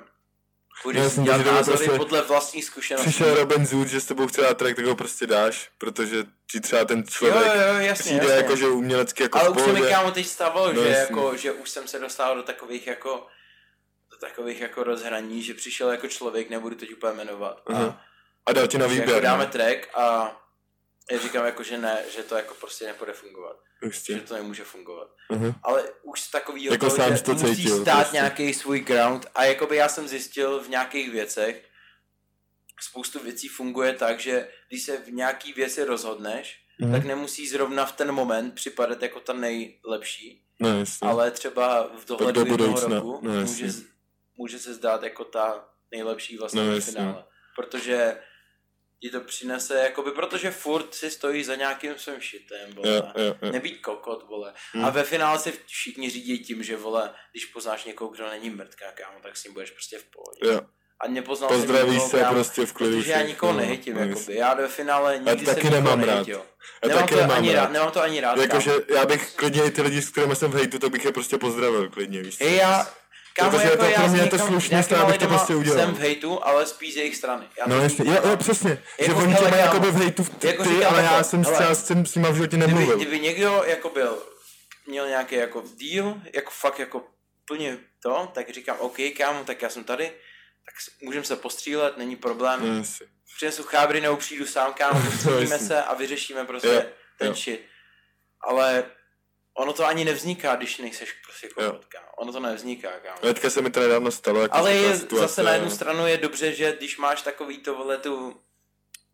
budeš Já si dělat názory prostě- podle vlastních zkušeností. Přišel Robin Zoot, že s tebou chce dát track, tak ho prostě dáš, protože ti třeba ten člověk jo, jo, jasně, přijde jasně. jako, že umělecky jako ale už se mi kámo teď stávalo, No, že, jako, že už jsem se dostal do takových jako do takových jako rozhraní, že přišel jako člověk, nebudu teď úplně jmenovat. Aha. A, A dal ti na že výběr, jako dáme no. track a já říkám jako, že ne, že to jako prostě nepůjde fungovat. Že Prostě. to nemůže fungovat. Aha. Ale už z takového Jako toho, sám že to musí cítil, stát prostě. nějaký svůj ground a jakoby já jsem zjistil v nějakých věcech, spoustu věcí funguje tak, že když se v nějaký věci rozhodneš, Mhm. tak nemusí zrovna v ten moment připadat jako ta nejlepší, No ale třeba v dohledu do budoucna, roku no může, může se zdát jako ta nejlepší vlastně No v finále. Protože ti to přinese, jakoby, protože furt si stojí za nějakým svým šitem, vole. Jo, jo, jo. Nebýt kokot, vole. Hmm. A ve finále si všichni řídí tím, že, vole, když poznáš někoho, kdo není mrtka, kámo, tak s ním budeš prostě v pohodě. Jo. A nepoznal Pozdravíš nikoho, se kámo, prostě v klidu. Protože já nikoho no, nehejtím, no, jakoby. Já do finále nikdy taky jsem nemám rád. nehejtil. Já Nemám taky to, nemám ani rád. rád, nemám to ani rád. Jakože já bych klidně i ty lidi, s kterými jsem v hejtu, to bych je prostě pozdravil klidně, víš co? Já, kámo, Protože jako to pro já mě s je to nějakýma stát, abych to prostě udělal. Jsem v hejtu, ale spíš z jejich strany. Já No jasně, jo, jo, přesně, že Jako, oni tě mají jakoby v hejtu v- jako ty, říkám ale já takhle, jsem třeba s tím s nima v životě kdyby, nemluvil. kdyby někdo jako byl, měl nějaký jako deal, jako fakt jako plně to, tak říkám, OK, kámo, tak já jsem tady, tak můžeme se postřílet, není problém. No jasně. Přinesu chábry nebo přijdu sám, kámo, [LAUGHS] postřílíme jasně. se a vyřešíme prostě ten shit. Ale ono to ani nevzniká, když nejseš prostě kámo. Ono to nevzniká, kámo. No, Teďka se mi to nedávno stalo. Jako Ale je, situace, zase na jednu no. stranu je dobře, že když máš takový to, vole, tu,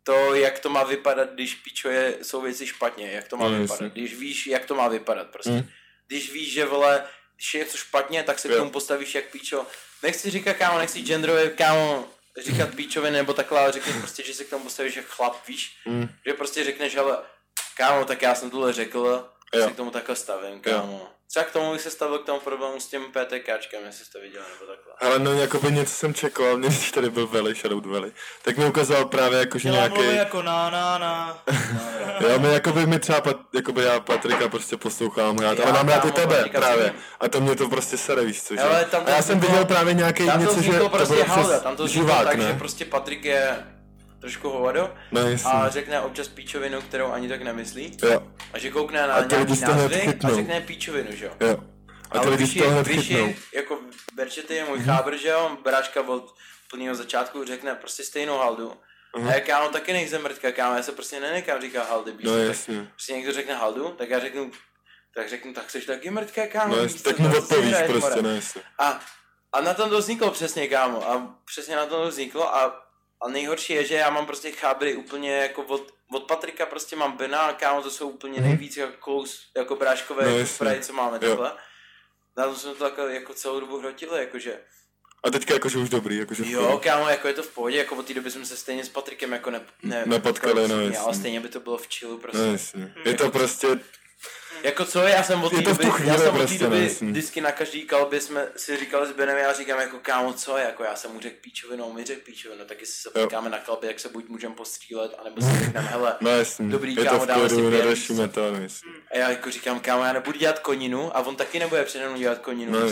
to, jak to má vypadat, když píčoje jsou věci špatně, jak to má No, vypadat, jasně. když víš, jak to má vypadat prostě. Mm. Když víš, že vole, když je něco špatně, tak se k tomu postavíš jak píčo. Nechci říkat, kámo, nechci genderově, kámo, říkat píčovi nebo takhle, ale řekni prostě, že se k tomu postavíš jak chlap, víš? Mm. Že prostě řekneš, ale kámo, tak já jsem tohle řekl, Jo. se k tomu takhle stavím, kámo. Třeba k tomu bych se stavil k tomu problému s tím PTKčkem, jestli jsi to viděl, nebo takhle. Ale no, jakoby něco jsem čekal, mě když tady byl Veli, Shadow Veli, tak mi ukázal právě jako, že nějaký... jako na, na, na. [LAUGHS] Jo, my jakoby my třeba, pat, jakoby já Patrika prostě poslouchám rád, Já, ale mám rád i tebe Patrika právě. A to mě to prostě sere, víš co, že? Ale tam A já jsem viděl právě nějaký něco, že to prostě bylo přes tam to živák, tak, ne? že prostě Patrik je trošku hovado No jasně. a řekne občas píčovinu, kterou ani tak nemyslí. Jo, A že koukne na A nějaký názvy a řekne píčovinu, že jo. jo. A ty lidi z toho chytnou. Mhm. jako Berčety je můj chábr, že jo, bráška od plného začátku řekne prostě stejnou haldu. Mhm. A já kámo taky nejsem mrtka, kámo, já se prostě nenechám říkat haldy, víš, No co, tak jasně. prostě někdo řekne haldu, tak já řeknu, tak řeknu, tak jsi taky mrtka, kámo. No jasně, tak mu to odpovíš prostě, no jasně. A, a na tom to vzniklo přesně, kámo. A přesně na tom to vzniklo a, a nejhorší je, že já mám prostě chábry úplně jako od, od Patrika prostě mám Bena a kámo, to jsou úplně Mhm. nejvíc jako, close, jako bráškové No jako sprite, co máme Jo. takhle. Na tom jsme to jako, jako celou dobu hrotili, jakože. A teďka jakože už dobrý, jakože Jo, pohodě. kámo, jako je to v pohodě, jako od té doby jsme se stejně s Patrikem jako ne, ne Nepotkali, no nepotkali, jasně. Ale stejně by to bylo v chillu prostě. No jasně. Je to prostě, Jako co, já jsem od té doby, já jsem od té prostě, doby no, vždycky na každý kalbě jsme si říkali s Benem, já říkám jako kámo, co jako já jsem mu řekl píčovinu, mi řekl píčovinu, tak jestli se Jo. potkáme na kalbě, jak se buď můžeme postřílet, anebo si řekneme, hele, no. Dobrý, je kámo, dáme si pět, to, no jasně. a já jako říkám, kámo, já nebudu dělat koninu, a on taky nebude přede mnou dělat koninu, No.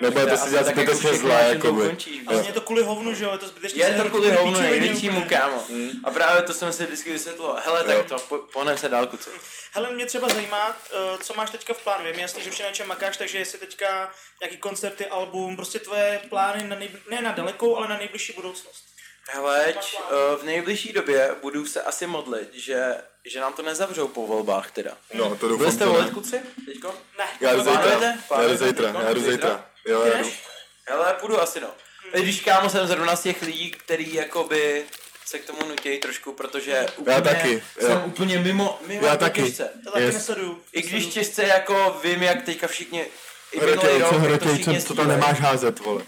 Nebo to A si dělat jako zbytečně zlé, čem jakoby. co. je to kvůli hovnu, že jo? Je to zbytečně Je to kvůli hovnu největšímu, úplně. kámo. A právě to jsem si vždycky vysvětloval. Hele, tak to, po- pohneme se dál, kuco. Hele, mě třeba zajímá, eh, co máš teďka v plánu. Vím jasně, že už na něčem makáš, takže jestli teďka nějaký koncerty, album, prostě tvoje plány na nejbl- ne na dalekou, ale na nejbližší budoucnost. Hele, eh, v nejbližší době budu se asi modlit, že, že nám to nezavřou po volbách teda. No, to Byli doufám, jste že volit, ne. kluci? Teďko? Ne. Já jdu zítra, já jdu zítra, já jdu Zítra? Jo, já jdeš? Hele, půjdu asi no. I když kámo jsem zrovna z těch lidí, který jakoby se k tomu nutějí trošku, protože úplně taky, jsem jo. úplně mimo, mimo Já to taky. těžce. To taky Yes. nesleduju. I když těžce jako vím, jak teďka všichni Hrotěj, co to hrotěj, co, co to sdílejí. nemáš házet, vole.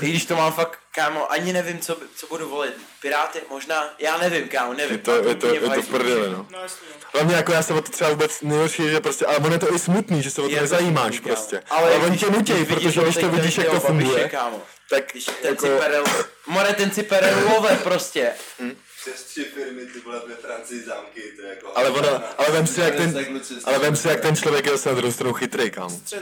I když to mám fakt, kámo, ani nevím, co, co budu volit. Piráty, možná, já nevím, kámo, nevím. Je to, je to, je to v v prdeli, no. No no. Hlavně jako já se o to třeba vůbec nejhorší, že prostě, ale ono je to i smutný, že se o to Je to nezajímáš kámo. prostě. Ale, ale oni tě nutějí, protože když to vidíš, jak to funguje, kámo. tak Když ten jako, ciperel, more ten ciperel love prostě. Přes tři firmy, ty vole, ve Francii zámky, to je jako... ale ono, ale vem si, jak ten, ale vem si, jak ten člověk je zase na druhou stranu chytrý,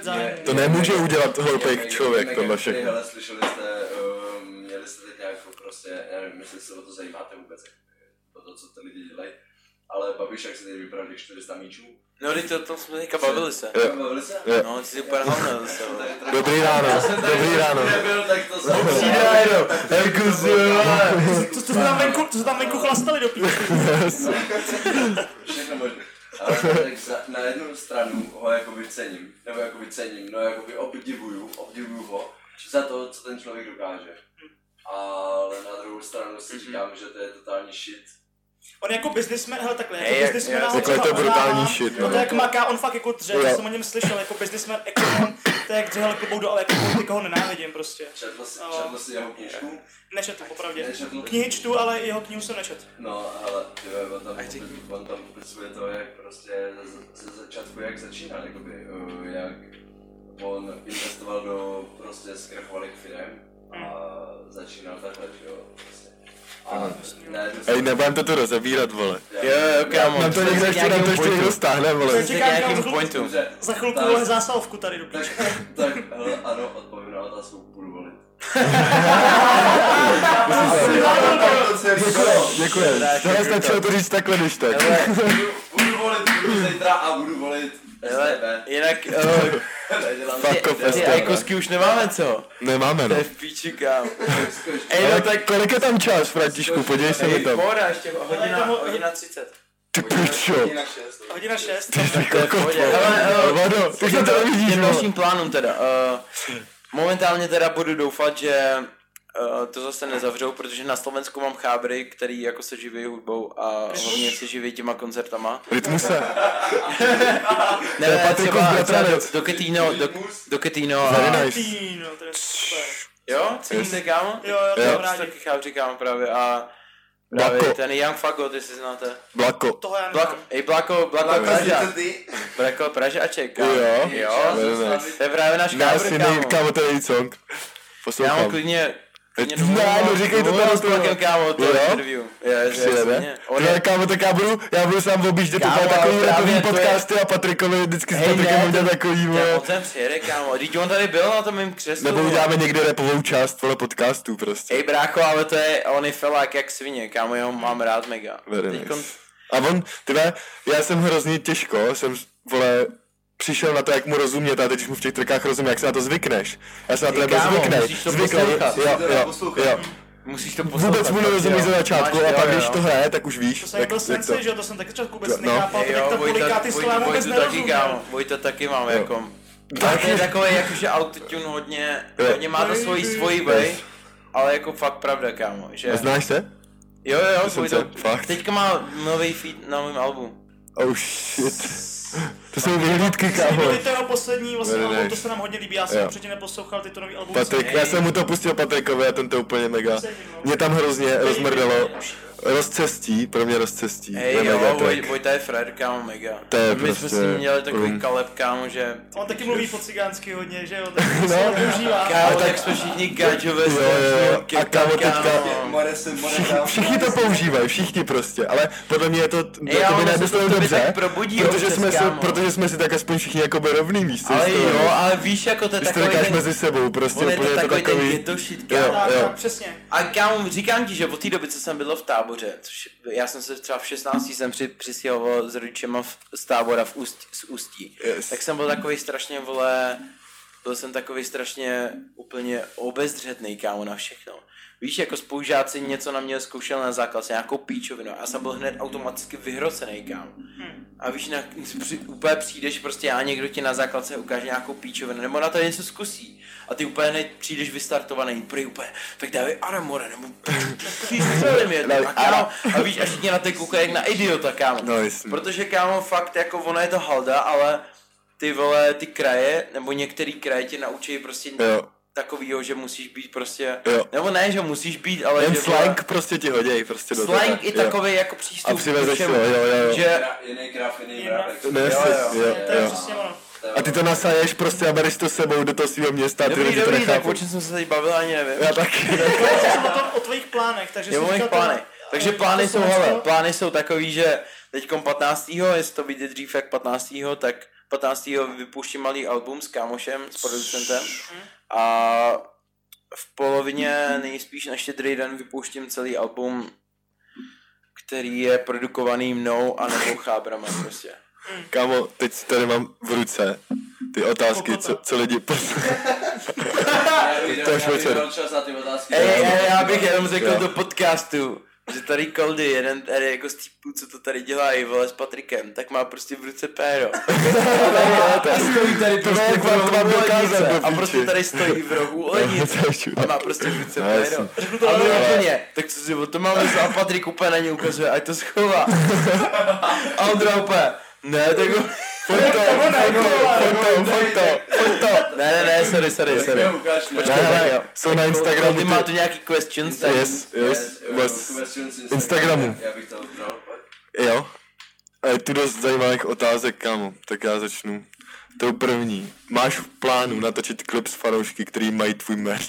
zájmu. To nemůže udělat hloupej Jak- člověk, tohle všechno. Hele, slyšeli jste, uh, měli jste teď nějakou prostě, já nevím, jestli se o to zajímáte vůbec, o to, co ty lidi dělají, ale Babiš, jak se teď těch 400 míčů. No, to, to jsme teďka bavili se. Jo. Bavili se? Jo. No, ty jsi úplně halnil zase. Dobrý ráno, dobrý ráno. Nebyl, tak to jsem ráno, Herkus, Co, se tam venku, co se tam venku chlastali do píči? Všechno možné. Ale tak za, na jednu stranu ho jakoby cením, nebo jakoby cením, no jakoby obdivuju, obdivuju ho za to, co ten člověk dokáže. Ale na druhou stranu si říkám, že to je totální shit. On je jako businessman, hele takhle, Hej, jako jak- businessman. takhle je to třeba brutální shit, No no. to jak maká, on fakt jako dře, já jsem o něm slyšel, jako businessman, ekonom, to je jak dřehal klubou do, ale jako politika ho nenávidím prostě. Četl jsi, No. četl jsi jeho knížku? Nečetl, popravdě. Nečetl? Knihy čtu, ale jeho knihu jsem nečetl. No, ale ty on tam, on tam popisuje to, jak prostě ze, začátku, jak začínal, jakoby, uh, jak on investoval do prostě zkrachovalých firm a začínal takhle, že jo, prostě. Ej, nebudem to tu rozebírat, vole. Jo, jo, kámo. Nám to někdo ještě, nám to ještě někdo stáhne, vole. Čekám, Čekám nějakým kam za chvilku- pointu. Za chvilku Tak. vole zásavku tady do tak, píči. tak, hele, ano, odpovím na otázku, budu volit. kolo. Děkuji. Tohle stačilo to říct takhle, když tak. Volit, budu zítra a budu volit hele, STB. jinak, uh, [LAUGHS] Fuck ty ajkosky už nemáme, co? Nemáme, To no. je v píči, kámo. [LAUGHS] Ej, Ale no tak, kolik je tam čas, Františku, podívej se mi ej, tam. pohoda, ještě hodina, Ale to hodina 30. Ty pičo. Hodina šest. Hodina 6. To je v pohodě. Hele, eh, Vado, ty se to vidíš, těm vole. dalším plánům teda. Uh, momentálně teda budu doufat, že uh, to zase nezavřou, protože na Slovensku mám chábry, který jako se živí hudbou a hlavně se živí těma koncertama. Rytmuse. [LAUGHS] Ne, ne, třeba, třeba do, do Ketino, do, do Ketino a... Very nice. To je super. Jo, ceníte kámo? Jo, jo, to Jo. mám taky chábři kámo právě a právě Blako. ten Young Fagot, jestli znáte. Blako. Toho já Blako, ej Blako, Blako Blako, ty? Blako Pražáček, kámo. Jo. jo. Nice. To je právě náš Náš chábr, si nej, kámo. kámo, to je její song. Kámo, Poslouchám. klidně, klidně Ne, no říkej to tady s kámo, to Jo? interview. Je. On Ne, je, kámo, tak já budu, já budu sám objíždět Kámo, takový je- podcasty a Patrikovi vždycky s Hej, Patrikem udělat takový, vole. on sem přijede, kámo. Teď on tady byl na tom mým křeslu. Nebo uděláme někde rapovou část, vole, podcastů prostě. Ej, brácho, ale to je, on je felák jak svině, kámo, já ho mám rád mega. Very nice. A on, tyhle, já jsem hrozně těžko, jsem, vole, přišel na to, jak mu rozumět a teď už mu v těch trikách rozumím, jak se na to zvykneš. Já se na to Ej, nebo kámo, zvykneš. musíš to Zvykne, poslouchat. jo, to jo, jo. Musíš to. Vůbec mu nerozumí jo. za začátku Máš- a jo, pak jo, když jo. to hraje, tak už víš. To jsem byl jak, jak to. sensi, že jo, to jsem taky třeba vůbec No. nechápal, Ej, jak jo, ta Vojta, poliká ty slova vůbec nerozuměl. kámo. Vojta taky mám, jako. Ale to je takový, jakože autotune hodně, Jo. hodně má to svoji, svoji way, ale jako fakt pravda, kámo, že... A znáš se? Jo, jo, jsem Vojta, teďka má nový feed na mém albu. Oh shit. To jsou vyhlídky, kámo. To jeho poslední vlastně Very album, nice. to se nám hodně líbí, já jsem předtím neposlouchal, ty to nový album. Patrik, já jsem mu to pustil Patrikovi a ten to úplně mega. Mě tam hrozně rozmrdalo. Rozcestí, pro mě rozcestí. Hej, To je jo, mega Voj. Vojta je Fred, kámo, mega. To je My jsme prostě s ním měli takový rum. kaleb, kámo, že... On taky mluví po cigánsky hodně, že jo, [LAUGHS] tak No. používá. Kámo, tak jsme všichni gadžové Jo, jo. A kámo, teďka- Všichni, to používají, všichni prostě, ale podle mě je to na jednu to stranu v tobě dobře, tak probudí protože jsme, si, protože jsme si tak aspoň všichni jakoby rovný místo. Ale jo, ale víš, jako to je Když to takový říkáš ten... mezi sebou, prostě je to úplně je to takový takový... Jo, kámo. Přesně. A kámo, říkám ti, že od té doby, co jsem bydlel v táboře, což já jsem se třeba v 16 jsem při, přistěhoval s rodičema v, z tábora v Ústí, z Ústí, Yes. tak jsem byl takový strašně, vole, byl jsem takový strašně úplně obezřetný, kámo, na všechno. Víš, jako spolužáci něco na mě zkoušel na základce, nějakou píčovinu. Já jsem byl hned automaticky vyhrocený, kámo. A víš, na, při, úplně přijdeš prostě a někdo ti na základce ukáže nějakou píčovinu, nebo na to něco zkusí. A ty úplně hned přijdeš vystartovaný, prý úplně, tak dávej Aramore, nebo přístřelím [LAUGHS] je, a, kámo, a víš, až tě na ty koukají jak na idiota, kámo. No. Protože, kámo, fakt, jako ono je to halda, ale ty vole, ty kraje, nebo některý kraje tě naučí prostě Jo. Takovýho, že musíš být prostě, Jo. nebo ne, že musíš být, ale Jen že slang prostě ti hoděj prostě do slang i Jo. takový jako přístup A přivezeš všemu. jo, jo, jo. Že, Jiný kráv, jiný mrávek. Ne, Jo, jo, jo. jo, To je jo. přesně ono. A ty to nasaješ prostě a bereš to s sebou do toho svého města a ty dobrý, to dobrý, tak o čem jsem se teď bavil, ani nevím. Já taky. Já jsem o, tom, o tvojich plánech, takže jsem o mých to- plánech. Takže plány jsou, hele, plány jsou takový, že teďkom 15. jestli to vyjde dřív jak 15. tak 15. vypouštím malý album s kámošem, s producentem a v polovině nejspíš na štědrý den vypouštím celý album, který je produkovaný mnou a nebo chábrama prostě. Kámo, teď tady mám v ruce ty otázky, co, co lidi... [LAUGHS] To bych večer. dal čas na ty otázky. Ej, ej, já bych jenom řekl do podcastu, že tady Koldy, jeden tady jako z týpů, co to tady dělají, vole, s Patrikem, tak má prostě v ruce péro. [LAUGHS] A stojí tady prostě v rohu to lednice. A prostě tady stojí v rohu [LAUGHS] lednice. A má prostě v ruce No, péro. A my úplně, tak co si o to máme a Patrik úplně na ně ukazuje, ať to schová. [LAUGHS] A Ondra úplně, ne, tak to, pojď to, pojď to, pojď to, pojď to. Ne, ne, ne, sorry, sorry, sorry. Počkej, Ne, tak ne, jo. jsou na Instagramu Ty ty- má tu nějaký questions, tak Yes, yes, questions Instagramu. Já bych to. Jo. A je tu dost zajímavých otázek, kámo. Tak já začnu. Tou první. Máš v plánu natočit klip s fanoušky, který mají tvůj merch?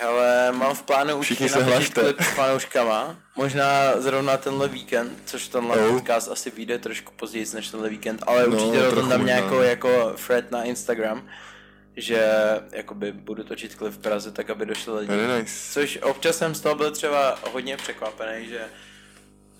Hele, mám v plánu Všichni určitě se natočit klip s fanouškama. Možná zrovna tenhle víkend, což tenhle Oh. podcast asi vyjde trošku později než tenhle víkend, ale No, určitě to tam nějakou jako thread na Instagram, že jakoby budu točit klip v Praze, tak aby došli lidi. Very nice. Což občas jsem z toho byl třeba hodně překvapený, že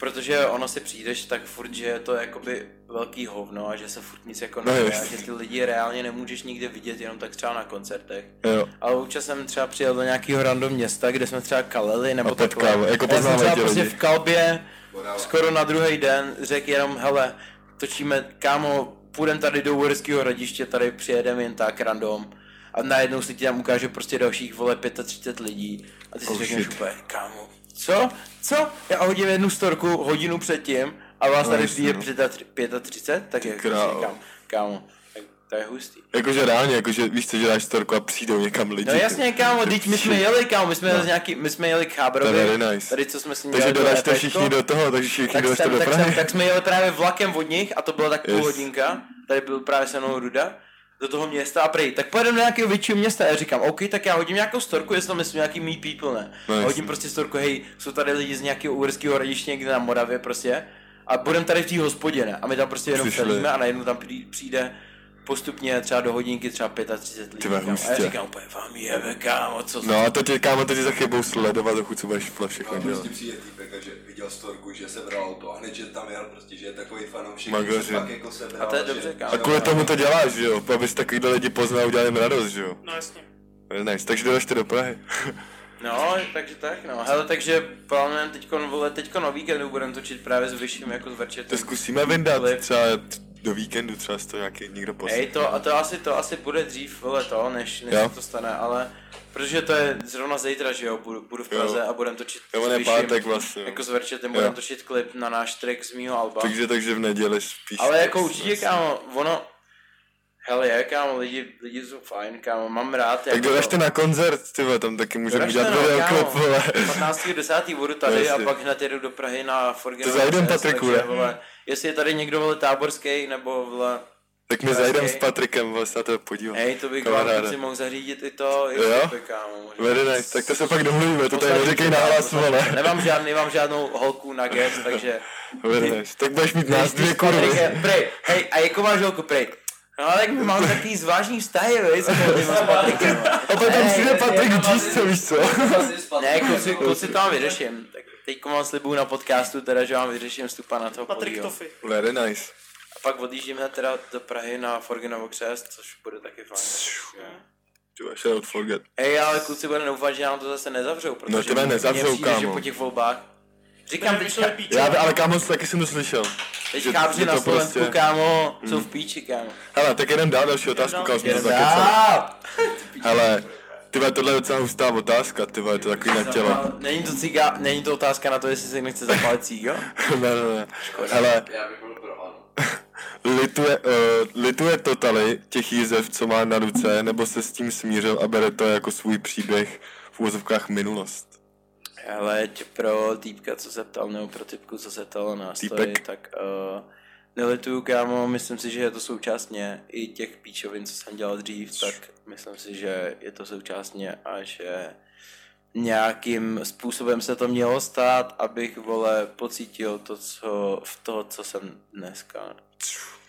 protože ono si přijdeš tak furt, že je to jakoby velký hovno a že se furt nic jako No neděje a že ty lidi reálně nemůžeš nikde vidět jenom tak třeba na koncertech. Jo. Ale občas jsem třeba přijel do nějakého random města, kde jsme třeba kaleli nebo A takhle. potkával, jako A já jsem třeba prostě v kalbě skoro na druhý den řekl jenom, hele, točíme, kámo, půjdem tady do Uherského hradiště, tady přijedeme jen tak random. A najednou si ti tam ukáže prostě dalších, vole, 35 lidí. A ty si Oh, řekneš shit. úplně, kámo, co? Co? Já hodím jednu storku hodinu předtím a vás No, tady no. 35, 35, tak jak říkám, kámo, tak to je hustý. Jakože reálně, jakože víš co, že dáš storku a přijdou někam lidi. No jasně, kámo, teď my jsme jeli, kámo, my jsme jeli, z nějaký, my jsme jeli k je very nice. tady co jsme si Takže dělali to dodažte EPčko. všichni do toho, takže všichni tak, jsem, do tak, Prahy. jsem, tak jsme jeli právě vlakem od nich a to byla tak půl Yes. hodinka, tady byl právě se mnou Ruda, do toho města a prej, tak pojedeme do nějakého většího města a já říkám, OK, tak já hodím nějakou storku, jestli tam myslím nějaký meet people, ne? No, a hodím prostě storku, hej, jsou tady lidi z nějakého uherského hradiště někde na Moravě prostě a budeme tady v té hospodě, ne? A my tam prostě jenom Přišli. felíme a najednou tam při- přijde postupně třeba do hodinky třeba 35 lidí. Kámo. a já hustě. říkám úplně, vám jebe, kámo, co No a to tě, kámo, to tě za chybou sledovat, dokud co budeš vle všechno A dělat. prostě přijde týpek že viděl storku, že sebral to a hned, že tam jel prostě, že je takový fanoušek, Magařin. že fakt jako sebral. A to je že- dobře, kámo. A kvůli tomu to děláš, že jo? Abys takovýhle lidi poznal a udělal jim radost, že jo? No jasně. Nice. Takže dodažte do Prahy. [LAUGHS] No, takže tak, no. Hele, takže plánujeme teďko, vole, teďko na víkendu budeme točit právě s Vyšším jako s To zkusíme vyndat třeba do víkendu, třeba to nějaký někdo poslal. Hej, to, a to asi, to asi bude dřív, vole, to, než, než Jo. se to stane, ale protože to je zrovna zítra, že jo, budu, budu v Jo. Praze a budeme točit Jo, Vyšším, pátek vlastně. Jako s Verčetem Jo. budeme točit klip na náš track z mýho alba. Takže, takže v neděli spíš. Ale jako určitě, kámo, ono, hele je, kámo, lidi, lidi jsou fajn, kámo, mám rád. Tak jako dodažte na koncert, ty tam taky můžeme Doražte, udělat no, videoklip, vole. 15.10. budu tady Jasně. a pak hned jedu do Prahy na Forget. To zajdem, Patriku, ne? vole, jestli je tady někdo vole táborský nebo vole, Tak my Pražský. zajdem s Patrikem, vole, se na to podívat. hej, to bych vám kluci mohl zařídit i to, i Jo? kámo. možná. Very nice, tak to se pak domluvíme, to tady neříkej nahlas, vole. Nemám žádný, nemám žádnou holku na guest, takže... Very nice. Tak budeš mít nás dvě kurvy. Prej, hej, a jakou máš holku, prej? No ale tak my máme takový zvláštní vztahy, víš, s tím s Patrikem. A pak tam přijde Patrik co víš co? Ne, kluci, kluci to vám vyřeším. Tak teď vám slibuju na podcastu teda, že vám vyřeším vstupa na toho Patrik podíl. Toffy. Very nice. A pak odjíždíme teda do Prahy na Forginovo křest, což bude taky fajn. Ty shout forget. Hej, ale kluci bude doufat, že nám to zase nezavřou, protože No, tebe nezavřou, přijde, že kámo. po těch volbách. Říkám, Tam teďka, vyšel píče. Já, ale kámo, taky jsem to slyšel. teď že- chápři že na Slovensku, prostě- kámo, jsou v píči, kámo. Hele, tak jeden dál další otázku, kam jsme to zakecali. Hele, ty vole, tohle je docela hustá otázka, ty vole, je to takový na tělo. Není to, ciga, není to otázka na to, jestli si nechce zapalit cígo? [LAUGHS] ne, ne, ne. Hele, Já bych byl pro ano. [LAUGHS] lituje, uh, lituje totally těch jízev, co má na ruce, nebo se s tím smířil a bere to jako svůj příběh v úvozovkách minulost. Ale pro týpka, co se ptal, nebo pro typku, co se ptal na story, Týpek. tak uh, nelituju, kámo, myslím si, že je to součást mě, i těch píčovin, co jsem dělal dřív, tak myslím si, že je to součást mě a že nějakým způsobem se to mělo stát, abych, vole, pocítil to, co, v to, co jsem dneska.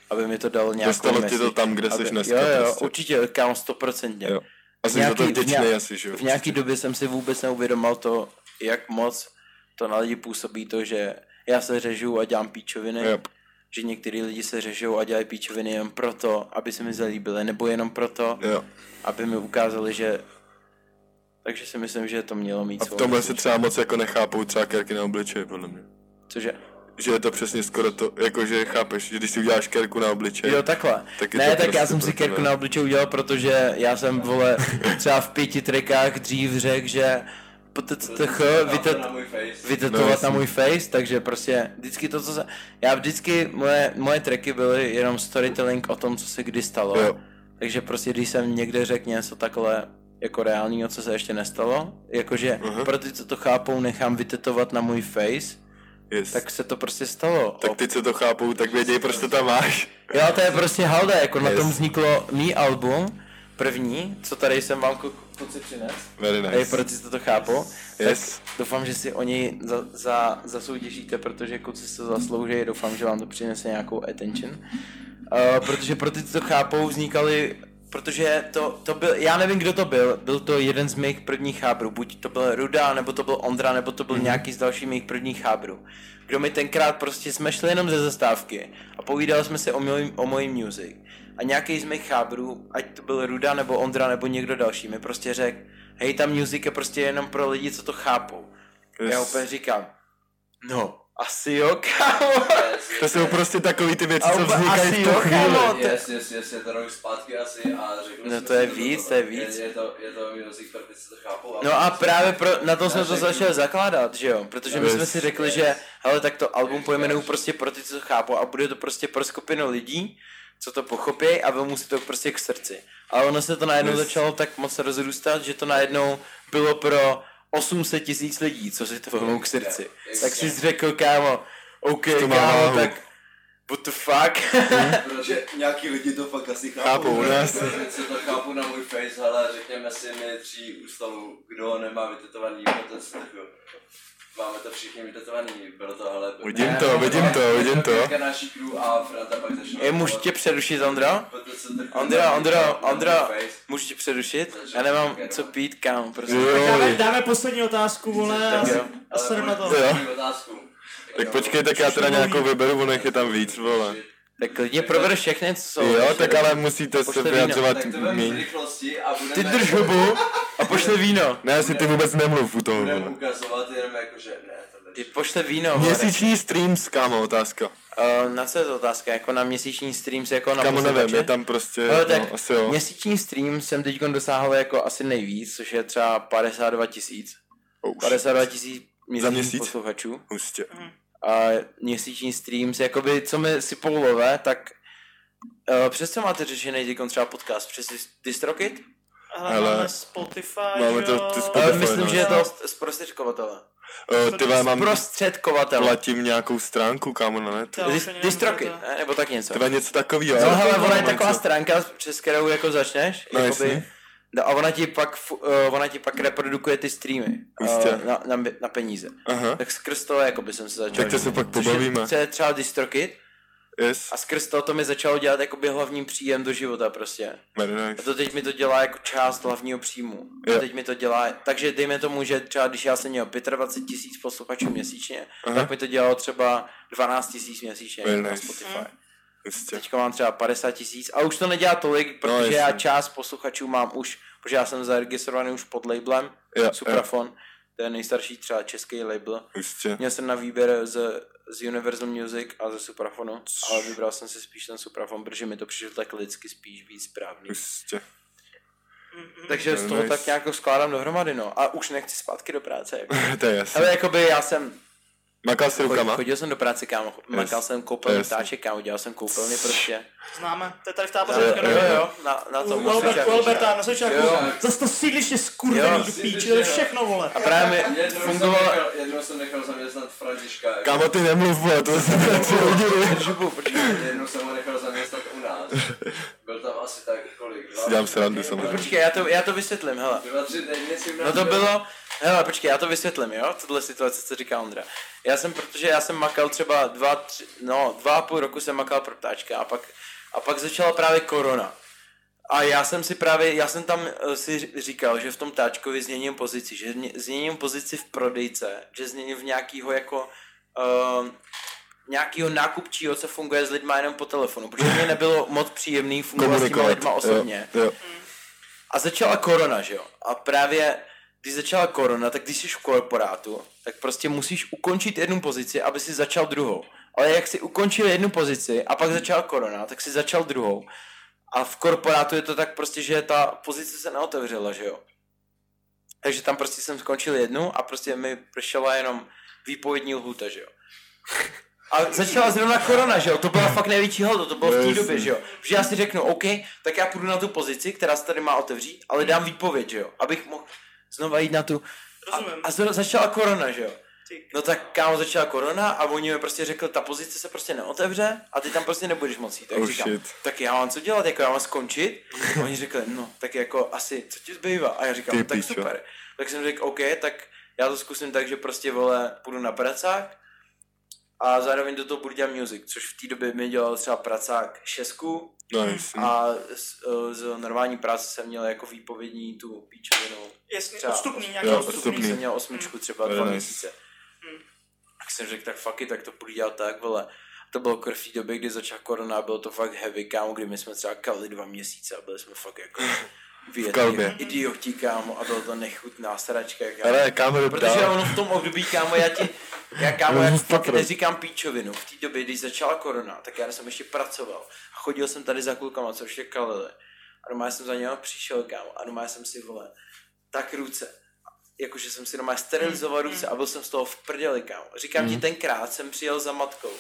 Aby mi to dalo nějakou Dostalo ti to tam, kde aby, jsi dneska Jo, jo, prostě. určitě, kámo, stoprocentně. Jo. A jsi Nějaký- to v vděčný asi, že jo? V nějaký době jsem si vůbec neuvědomal to, jak moc to na lidi působí to, že já se řežu a dělám píčoviny, Yep. Že některý lidi se řežou a dělají píčoviny jen proto, aby se mi zalíbili, nebo jenom proto, Jo. aby mi ukázali, že... Takže si myslím, že to mělo mít A v tomhle se třeba moc jako nechápou třeba kerky na obličeji, podle mě. Cože? Že je to přesně skoro to, jakože chápeš, že když si uděláš kerku na obličej, Jo, takhle. Tak ne, tak prostě já jsem si kerku tebe. na obličej udělal, protože já jsem, vole, třeba v pěti trikách dřív řekl, že Vytet, na face. vytetovat jasně. na můj face, takže prostě vždycky to, co se... Já vždycky, moje, moje tracky byly jenom storytelling o tom, co se kdy stalo. Jo. Takže prostě, když jsem někde řekl něco takhle jako reálního, co se ještě nestalo, jakože Aha. pro ty, co to chápou, nechám vytetovat na můj face, yes. tak se to prostě stalo. tak ty, co to chápou, tak vědějí, proč to tam máš. Jo, to je prostě halda, jako na Yes. tom vzniklo mý album, první, co tady jsem vám ku- kluci přines. Very nice. pro ty, co to chápou. Yes. Tak doufám, že si oni za, za, zasoutěžíte, protože kluci se to zaslouží, doufám, že vám to přinese nějakou attention. Uh, protože pro ty, co to chápou, vznikaly Protože to, to byl, já nevím, kdo to byl, byl to jeden z mých prvních chábrů, buď to byl Ruda, nebo to byl Ondra, nebo to byl nějaký z dalších mých prvních chábrů. Kdo mi tenkrát prostě jsme šli jenom ze zastávky a povídali jsme si o, mojím, o mojí music. A nějaký z mých chábrů, ať to byl Ruda, nebo Ondra, nebo někdo další, mi prostě řekl, hej, ta music je prostě jenom pro lidi, co to chápou. Yes. Já úplně říkám, no, asi jo, kámo. [LAUGHS] To jsou prostě takový ty věci, A co vznikají asi v tu jo, chvíli. kámo. to- Yes, yes, yes, je to rok zpátky asi a řekl No to je víc, to je víc. Je, je, to, je to music pro ty, co to chápou. No a právě pro, na tom jsme to začali zakládat, že jo? Protože my Yes. jsme si řekli, že hele, tak to album pojmenuju prostě pro ty, co to chápou a bude to prostě pro skupinu lidí, co to pochopí a vezmu si to prostě k srdci. Ale ono se to najednou Yes. začalo tak moc rozrůstat, že to najednou bylo pro 800 tisíc lidí, co si to vezmou k srdci. Yes. Tak si řekl, kámo, OK, To kámo, tak what the fuck? [LAUGHS] Protože Nějaký lidi to fakt asi chápou. Chápou, ne? Co to chápu na můj face, ale řekněme si my tří ústavu, kdo nemá vytetovaný potenc, tak jo. Máme to všichni vytetovaný, bylo to ale... Vidím to, vidím to, vidím to. Teďka naší crew a Franta pak začal... Je, můžu tě přerušit, Ondro, Ondro, Ondro, face. můžu tě přerušit? Já nemám co pít, kámo, prostě. Dáme, dáme poslední otázku, vole, a, srem na to. Tak počkej, tak já teda nějakou vyberu, ono je tam víc, vole. Tak klidně probereš všechny, co jsou. Jo, tak ale musíte se vyjadřovat budeme... Ty drž hubu a pošle víno. Ne, asi ty vůbec nemluv u toho, Budeme ukazovat jenom jako, že ne, to Ty pošle víno. Měsíční streams, kámo, otázka. Uh, na co je to otázka? Jako na měsíční streams, jako na Kámo, nevím, je tam prostě, Ale tak no, asi jo. měsíční stream jsem teď dosáhl jako asi nejvíc, což je třeba 52 tisíc. Oh, shit. 52 tisíc měsíčních měsíc? posluchačů. Hustě. A měsíční streams, jakoby, co mi si polové, tak uh, přes co máte řešený teď třeba podcast? Přes Dis- DistroKid? Hele, máme Spotify, máme to- ty Ale Spotify, myslím, no. že je to zprostředkovatele. Uh, ty vole, mám, Prostředkovatele. platím nějakou stránku, kámo, na netu. To je. ne? nebo tak něco. Ty vole, něco takového. No hele, ona je taková stránka, přes kterou jako začneš, No, jakoby, jasně. no, a ona ti pak, uh, ona ti pak reprodukuje ty streamy Jistě. uh, na, na, na, peníze. Aha, Tak skrz toho jakoby jsem se začal. Tak to se pak pobavíme. Co je třeba DistroKid yes, a skrz toho to mi začalo dělat jakoby hlavní příjem do života prostě. very A nice. to teď mi to dělá jako část hlavního příjmu. A Jo. teď mi to dělá, takže dejme tomu, že třeba když já jsem měl 25 tisíc posluchačů měsíčně, Aha. tak mi to dělalo třeba 12 tisíc měsíčně Very na nice. Spotify. Hustě. Teďka mám třeba 50 tisíc a už to nedělá tolik, protože jasně. já část posluchačů mám už, protože já jsem zaregistrovaný už pod labelem Jo, Suprafon, to je nejstarší třeba český label. Hustě. Měl jsem na výběr z, z Universal Music a ze Suprafonu, ale vybral jsem si spíš ten Suprafon, protože mi to přišlo tak lidsky spíš víc správný. Hustě. Takže z toho Nice. tak nějak skládám dohromady, no. A už nechci zpátky do práce. Jako. [LAUGHS] to je jasné. Ale jakoby já jsem, Makal si chodil, rukama? chodil jsem do práce, kámo, makal jsem koupelny Yes. ptáček, kámo, dělal jsem koupelny prostě. Známe, to je tady v táboře. jo, jo, jo, na, na U tom. Albert, Mosučáku. u Alberta, na Sočáku. Jo. Zase to sídliště skurvený do píči, to je všechno, vole. A právě mi Jednou jsem, fungovalo... nechal, jednou jsem nechal zaměstnat Františka. Kámo, ty nemluv, vole, to. Jednou jsem ho nechal zaměstnat u nás. Byl tam asi tak kolik? Si dělám srandu, samozřejmě. Počkej, já to, já to vysvětlím, hele. No to bylo, hele, počkej, já to vysvětlím, jo, tohle situace, co říká Ondra. Já jsem, protože já jsem makal třeba dva, tři, no, dva a půl roku jsem makal pro ptáčka a pak, a pak začala právě korona. A já jsem si právě, já jsem tam eh, si říkal, že v tom táčkovi změním pozici, že mě- změním pozici v prodejce, že změním v nějakýho jako uh, nějakýho nákupčího, co funguje s lidma jenom po telefonu, protože mě nebylo moc příjemný fungovat s těma lidma osobně. Jo, jo. A začala korona, že jo? A právě když začala korona, tak když jsi v korporátu, tak prostě musíš ukončit jednu pozici, aby si začal druhou. Ale jak si ukončil jednu pozici a pak začala korona, tak si začal druhou. A v korporátu je to tak prostě, že ta pozice se neotevřela, že jo? Takže tam prostě jsem skončil jednu a prostě mi pršela jenom výpovědní lhůta, že jo? A začala zrovna korona, že jo? To byla fakt největší holdo, to bylo v té době, že jo? Že já si řeknu, OK, tak já půjdu na tu pozici, která se tady má otevřít, ale dám výpověď, že jo? Abych mohl znova jít na tu... A, Rozumím. a zro- začala korona, že jo? No tak kámo začala korona a oni mi prostě řekli, ta pozice se prostě neotevře a ty tam prostě nebudeš moc jít. Tak Oh, říkám, shit. tak já mám co dělat, jako já mám skončit? A oni řekli, no tak jako asi, co ti zbývá? A já říkám, Ty no, tak pičo. super. Tak jsem řekl, OK, tak já to zkusím tak, že prostě vole, půjdu na pracák a zároveň do toho budu dělat music, což v té době mi dělal třeba pracák šestku Nice. a z, eh, z normální práce jsem měl jako výpovědní tu píčovinu jasně, Třeba- odstupný, nějaký Jo, odstupný. odstupný. jsem měl osmičku třeba Very dva nice. měsíce. Hmm. Tak jsem řekl, tak fuck it, tak to budu dělat tak, vole. To bylo krv v té době, kdy začala korona, bylo to fakt heavy, kámo, kdy my jsme třeba kalili dva měsíce a byli jsme fakt jako [LAUGHS] kalbě. idioti, kámo, a bylo to nechutná sračka, kámo. Ale kámo, Protože dál. ono v tom období, kámo, já ti, já kámo, já fakt neříkám píčovinu. V té době, když začala korona, tak já jsem ještě pracoval. A chodil jsem tady za klukama, co ještě kalili. A doma jsem za něho přišel, kámo, a doma jsem si, vole, tak ruce. Jakože jsem si doma sterilizoval ruce a byl jsem z toho v prdeli, kámo. Říkám ti, tenkrát jsem přijel za matkou.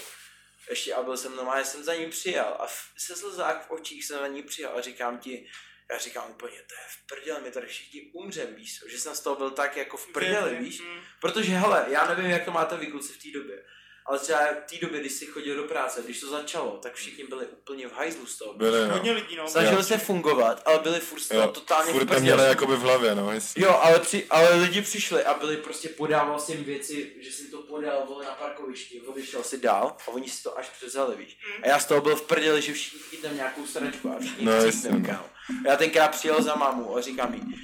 Ještě a byl jsem normálně, jsem za ní přijel a v- se slzák v očích jsem za ní přijel a říkám ti, já říkám úplně, to je v prdeli, my tady všichni umřem, víš, že jsem z toho byl tak jako v prdeli, Věřím, víš, mm. Protože hele, já nevím, jak to máte vy kluci v té době, ale třeba v té době, když jsi chodil do práce, když to začalo, tak všichni byli úplně v hajzlu z toho. Byli, no. Hodně lidí, no. Snažili se fungovat, ale byli furt z toho Jo, totálně furt v to měli jakoby v hlavě, no, jasně. Jo, ale, při, ale lidi přišli a byli prostě podával jsem věci, že jsem to podal vole na parkovišti, odešel si dál a oni si to až převzali, víš. A já z toho byl v prdeli, že všichni chytneme nějakou sračku a všichni No, jasně, no. Já tenkrát přijel za mámu a říkám jí,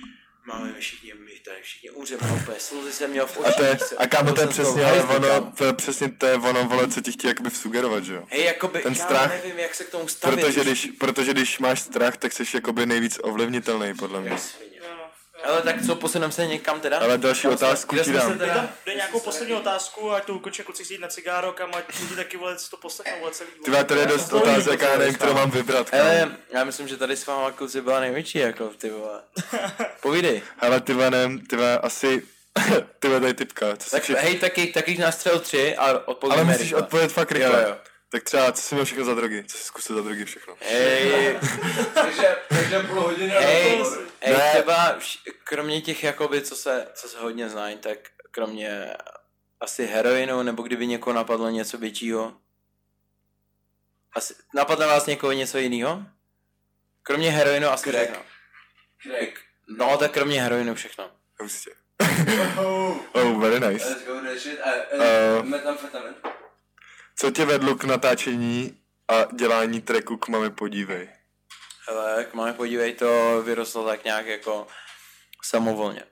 máme všichni, my tady všichni umřeme a úplně slzy jsem měl v A, očích. to je, a kámo, to je přesně, ale ono, to je přesně to je ono, vole, co ti chtějí jakoby sugerovat, že jo? Hej, jakoby, Ten strach. nevím, jak se k tomu stavit. Protože když, protože když máš strach, tak jsi jakoby nejvíc ovlivnitelný, podle mě. Jak svině. Jo, no, jo. Ale tak co, posuneme se někam teda? Ale další Kam jsme- otázku ti dám. Teda- tam, dej nějakou poslední otázku, ať tu ukončí kluci si jít na cigáro, kam ať lidi taky vole si to poslechnou, vole celý. Ty vole, tady je dost otázek, já nevím, kterou mám vybrat. Ale já myslím, že tady s váma kluci byla největší, jako ty vole. [LAUGHS] Povídej. Ale ty vole, nevím, ty vole, asi, [COUGHS] ty vole, tady typka, co si Tak hej, taky, taky nastřel tři a odpovíme Ale musíš odpovědět fakt Jo, rychle. jo. Tak třeba, co jsi měl všechno za drogy? Co jsi zkusil za drogy všechno? Hej, Takže, takže půl hodiny rozhovor. hej, Ne. třeba kromě těch jakoby, co se, co se hodně znají, tak kromě asi heroinu, nebo kdyby někoho napadlo něco většího. Asi, napadne vás někoho něco jiného? Kromě heroinu asi Crack. všechno. Crack. No, tak kromě heroinu všechno. Hustě. [LAUGHS] Oh, Oh, very nice. let's go that shit. A, Eh. a metamfetamin. Co tě vedlo k natáčení a dělání tracku k Mami podívej? Hele, jak máme podívej, to vyrostlo tak nějak jako samovolně.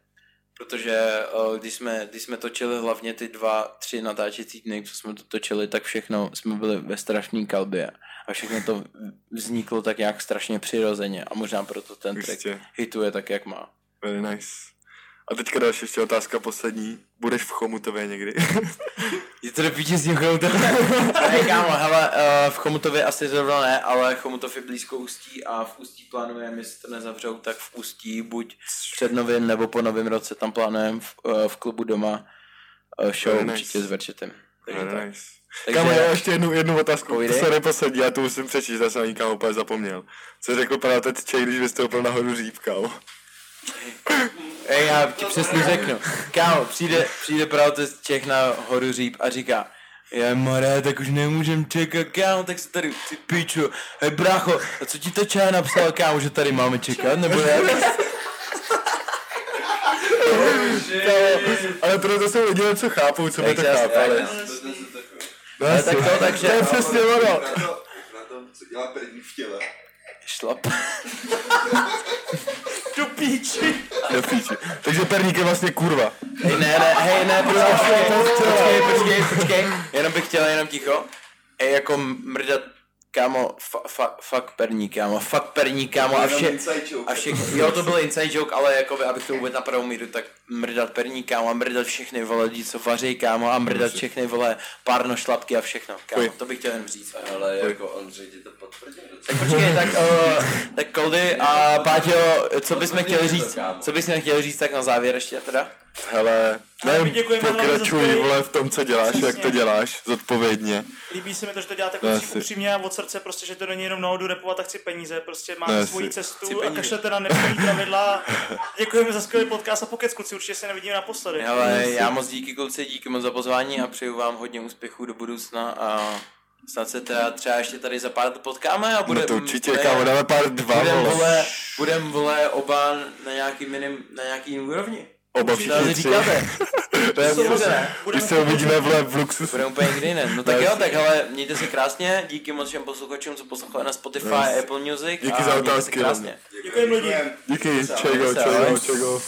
Protože eh, když jsme, když jsme točili hlavně ty dva, tři natáčecí dny, co jsme to točili, tak všechno jsme byli ve strašné kalbě. A všechno to vzniklo tak nějak strašně přirozeně. A možná proto ten track hituje tak, jak má. Very nice. A teďka další ještě otázka poslední. Budeš v Chomutově někdy? [LAUGHS] Je to do s tím Chomutovem? ne, kámo, hele, uh, v Chomutově asi zrovna ne, ale Chomutov je blízko Ústí a v Ústí plánujeme, jestli to nezavřou, tak v Ústí buď před novým nebo po novém roce tam plánujeme v, uh, v klubu doma uh, show Very nice. určitě s Verčetem. Takže Very tak. nice. Takže- Kámo, já mám ještě jednu, jednu otázku. Povídej. Sorry, poslední, já to musím přečíst, já jsem ani kámo úplně zapomněl. Co řekl pan otec Čej, když vystoupil nahoru říp, kámo? [LAUGHS] Ej, já ti přesně řeknu. Kámo, přijde, přijde právě Čech na horu Říp a říká, je more, tak už nemůžem čekat, kámo, tak se tady, ty piču, hej brácho, a co ti to čaj napsal, kámo, že tady máme čekat, nebo jak? [LAUGHS] Ale proto jsou lidi, co chápou, co by to chápali. No, Ale tak to, takže, To je přesně ono. Na to, na to, co dělá první v těle. šlap. Do píči. Do píči. Takže perník je vlastně kurva. Hej, ne, ne, hej, ne, počkej, počkej, počkej, počkej, jenom bych chtěl, jenom ticho. Hej, jako mrdat, kámo, fa, fa, fuck perník, kámo, fuck perník, kámo, a vše, a všechny, jo, to byl inside joke, ale jakoby, abych to uvedl na pravou míru, tak mrdat perník, kámo, a mrdat všechny, vole, lidi, co vaří, kámo, a mrdat všechny, vole, párno šlapky a všechno, kámo, to bych chtěl jen říct. Ale jako Ondřej ti to potvrdil Tak počkej, tak, uh, tak Koldy a Páťo, co bychom Potvrdil chtěli říct, co bychom chtěli říct tak na závěr ještě teda? Hele, ne, pokračuj, vole, v tom, co děláš, jak Přesně. to děláš, zodpovědně. Líbí se mi to, že to děláte No, jako asi. upřímně a od srdce, prostě, že to není jenom náhodu repovat a chci peníze, prostě No, máte asi. svoji cestu a kašlete na nepsaný pravidla. Děkujeme za skvělý podcast a pokec, kluci, určitě se nevidíme naposledy. Ale já moc díky kluci, díky moc za pozvání a přeju vám hodně úspěchů do budoucna a snad se teda třeba ještě tady za pár let potkáme a bude, No to určitě, bude- kámo, dáme pár dva, budem, vole. vole, budem vole oba na nějaký minim, na nějaký úrovni. Oba všichni tři. říkáte? [LAUGHS] To je dobře. Když se uvidíme, vole, v luxusu. Budeme úplně někdy jiné. No tak jo, tak ale mějte se krásně, díky moc všem posluchačům, co poslouchali na Spotify, Yes. Apple Music Díky a za otázky, krásně. Děkujeme lidi. Díky, čego, čego, čego.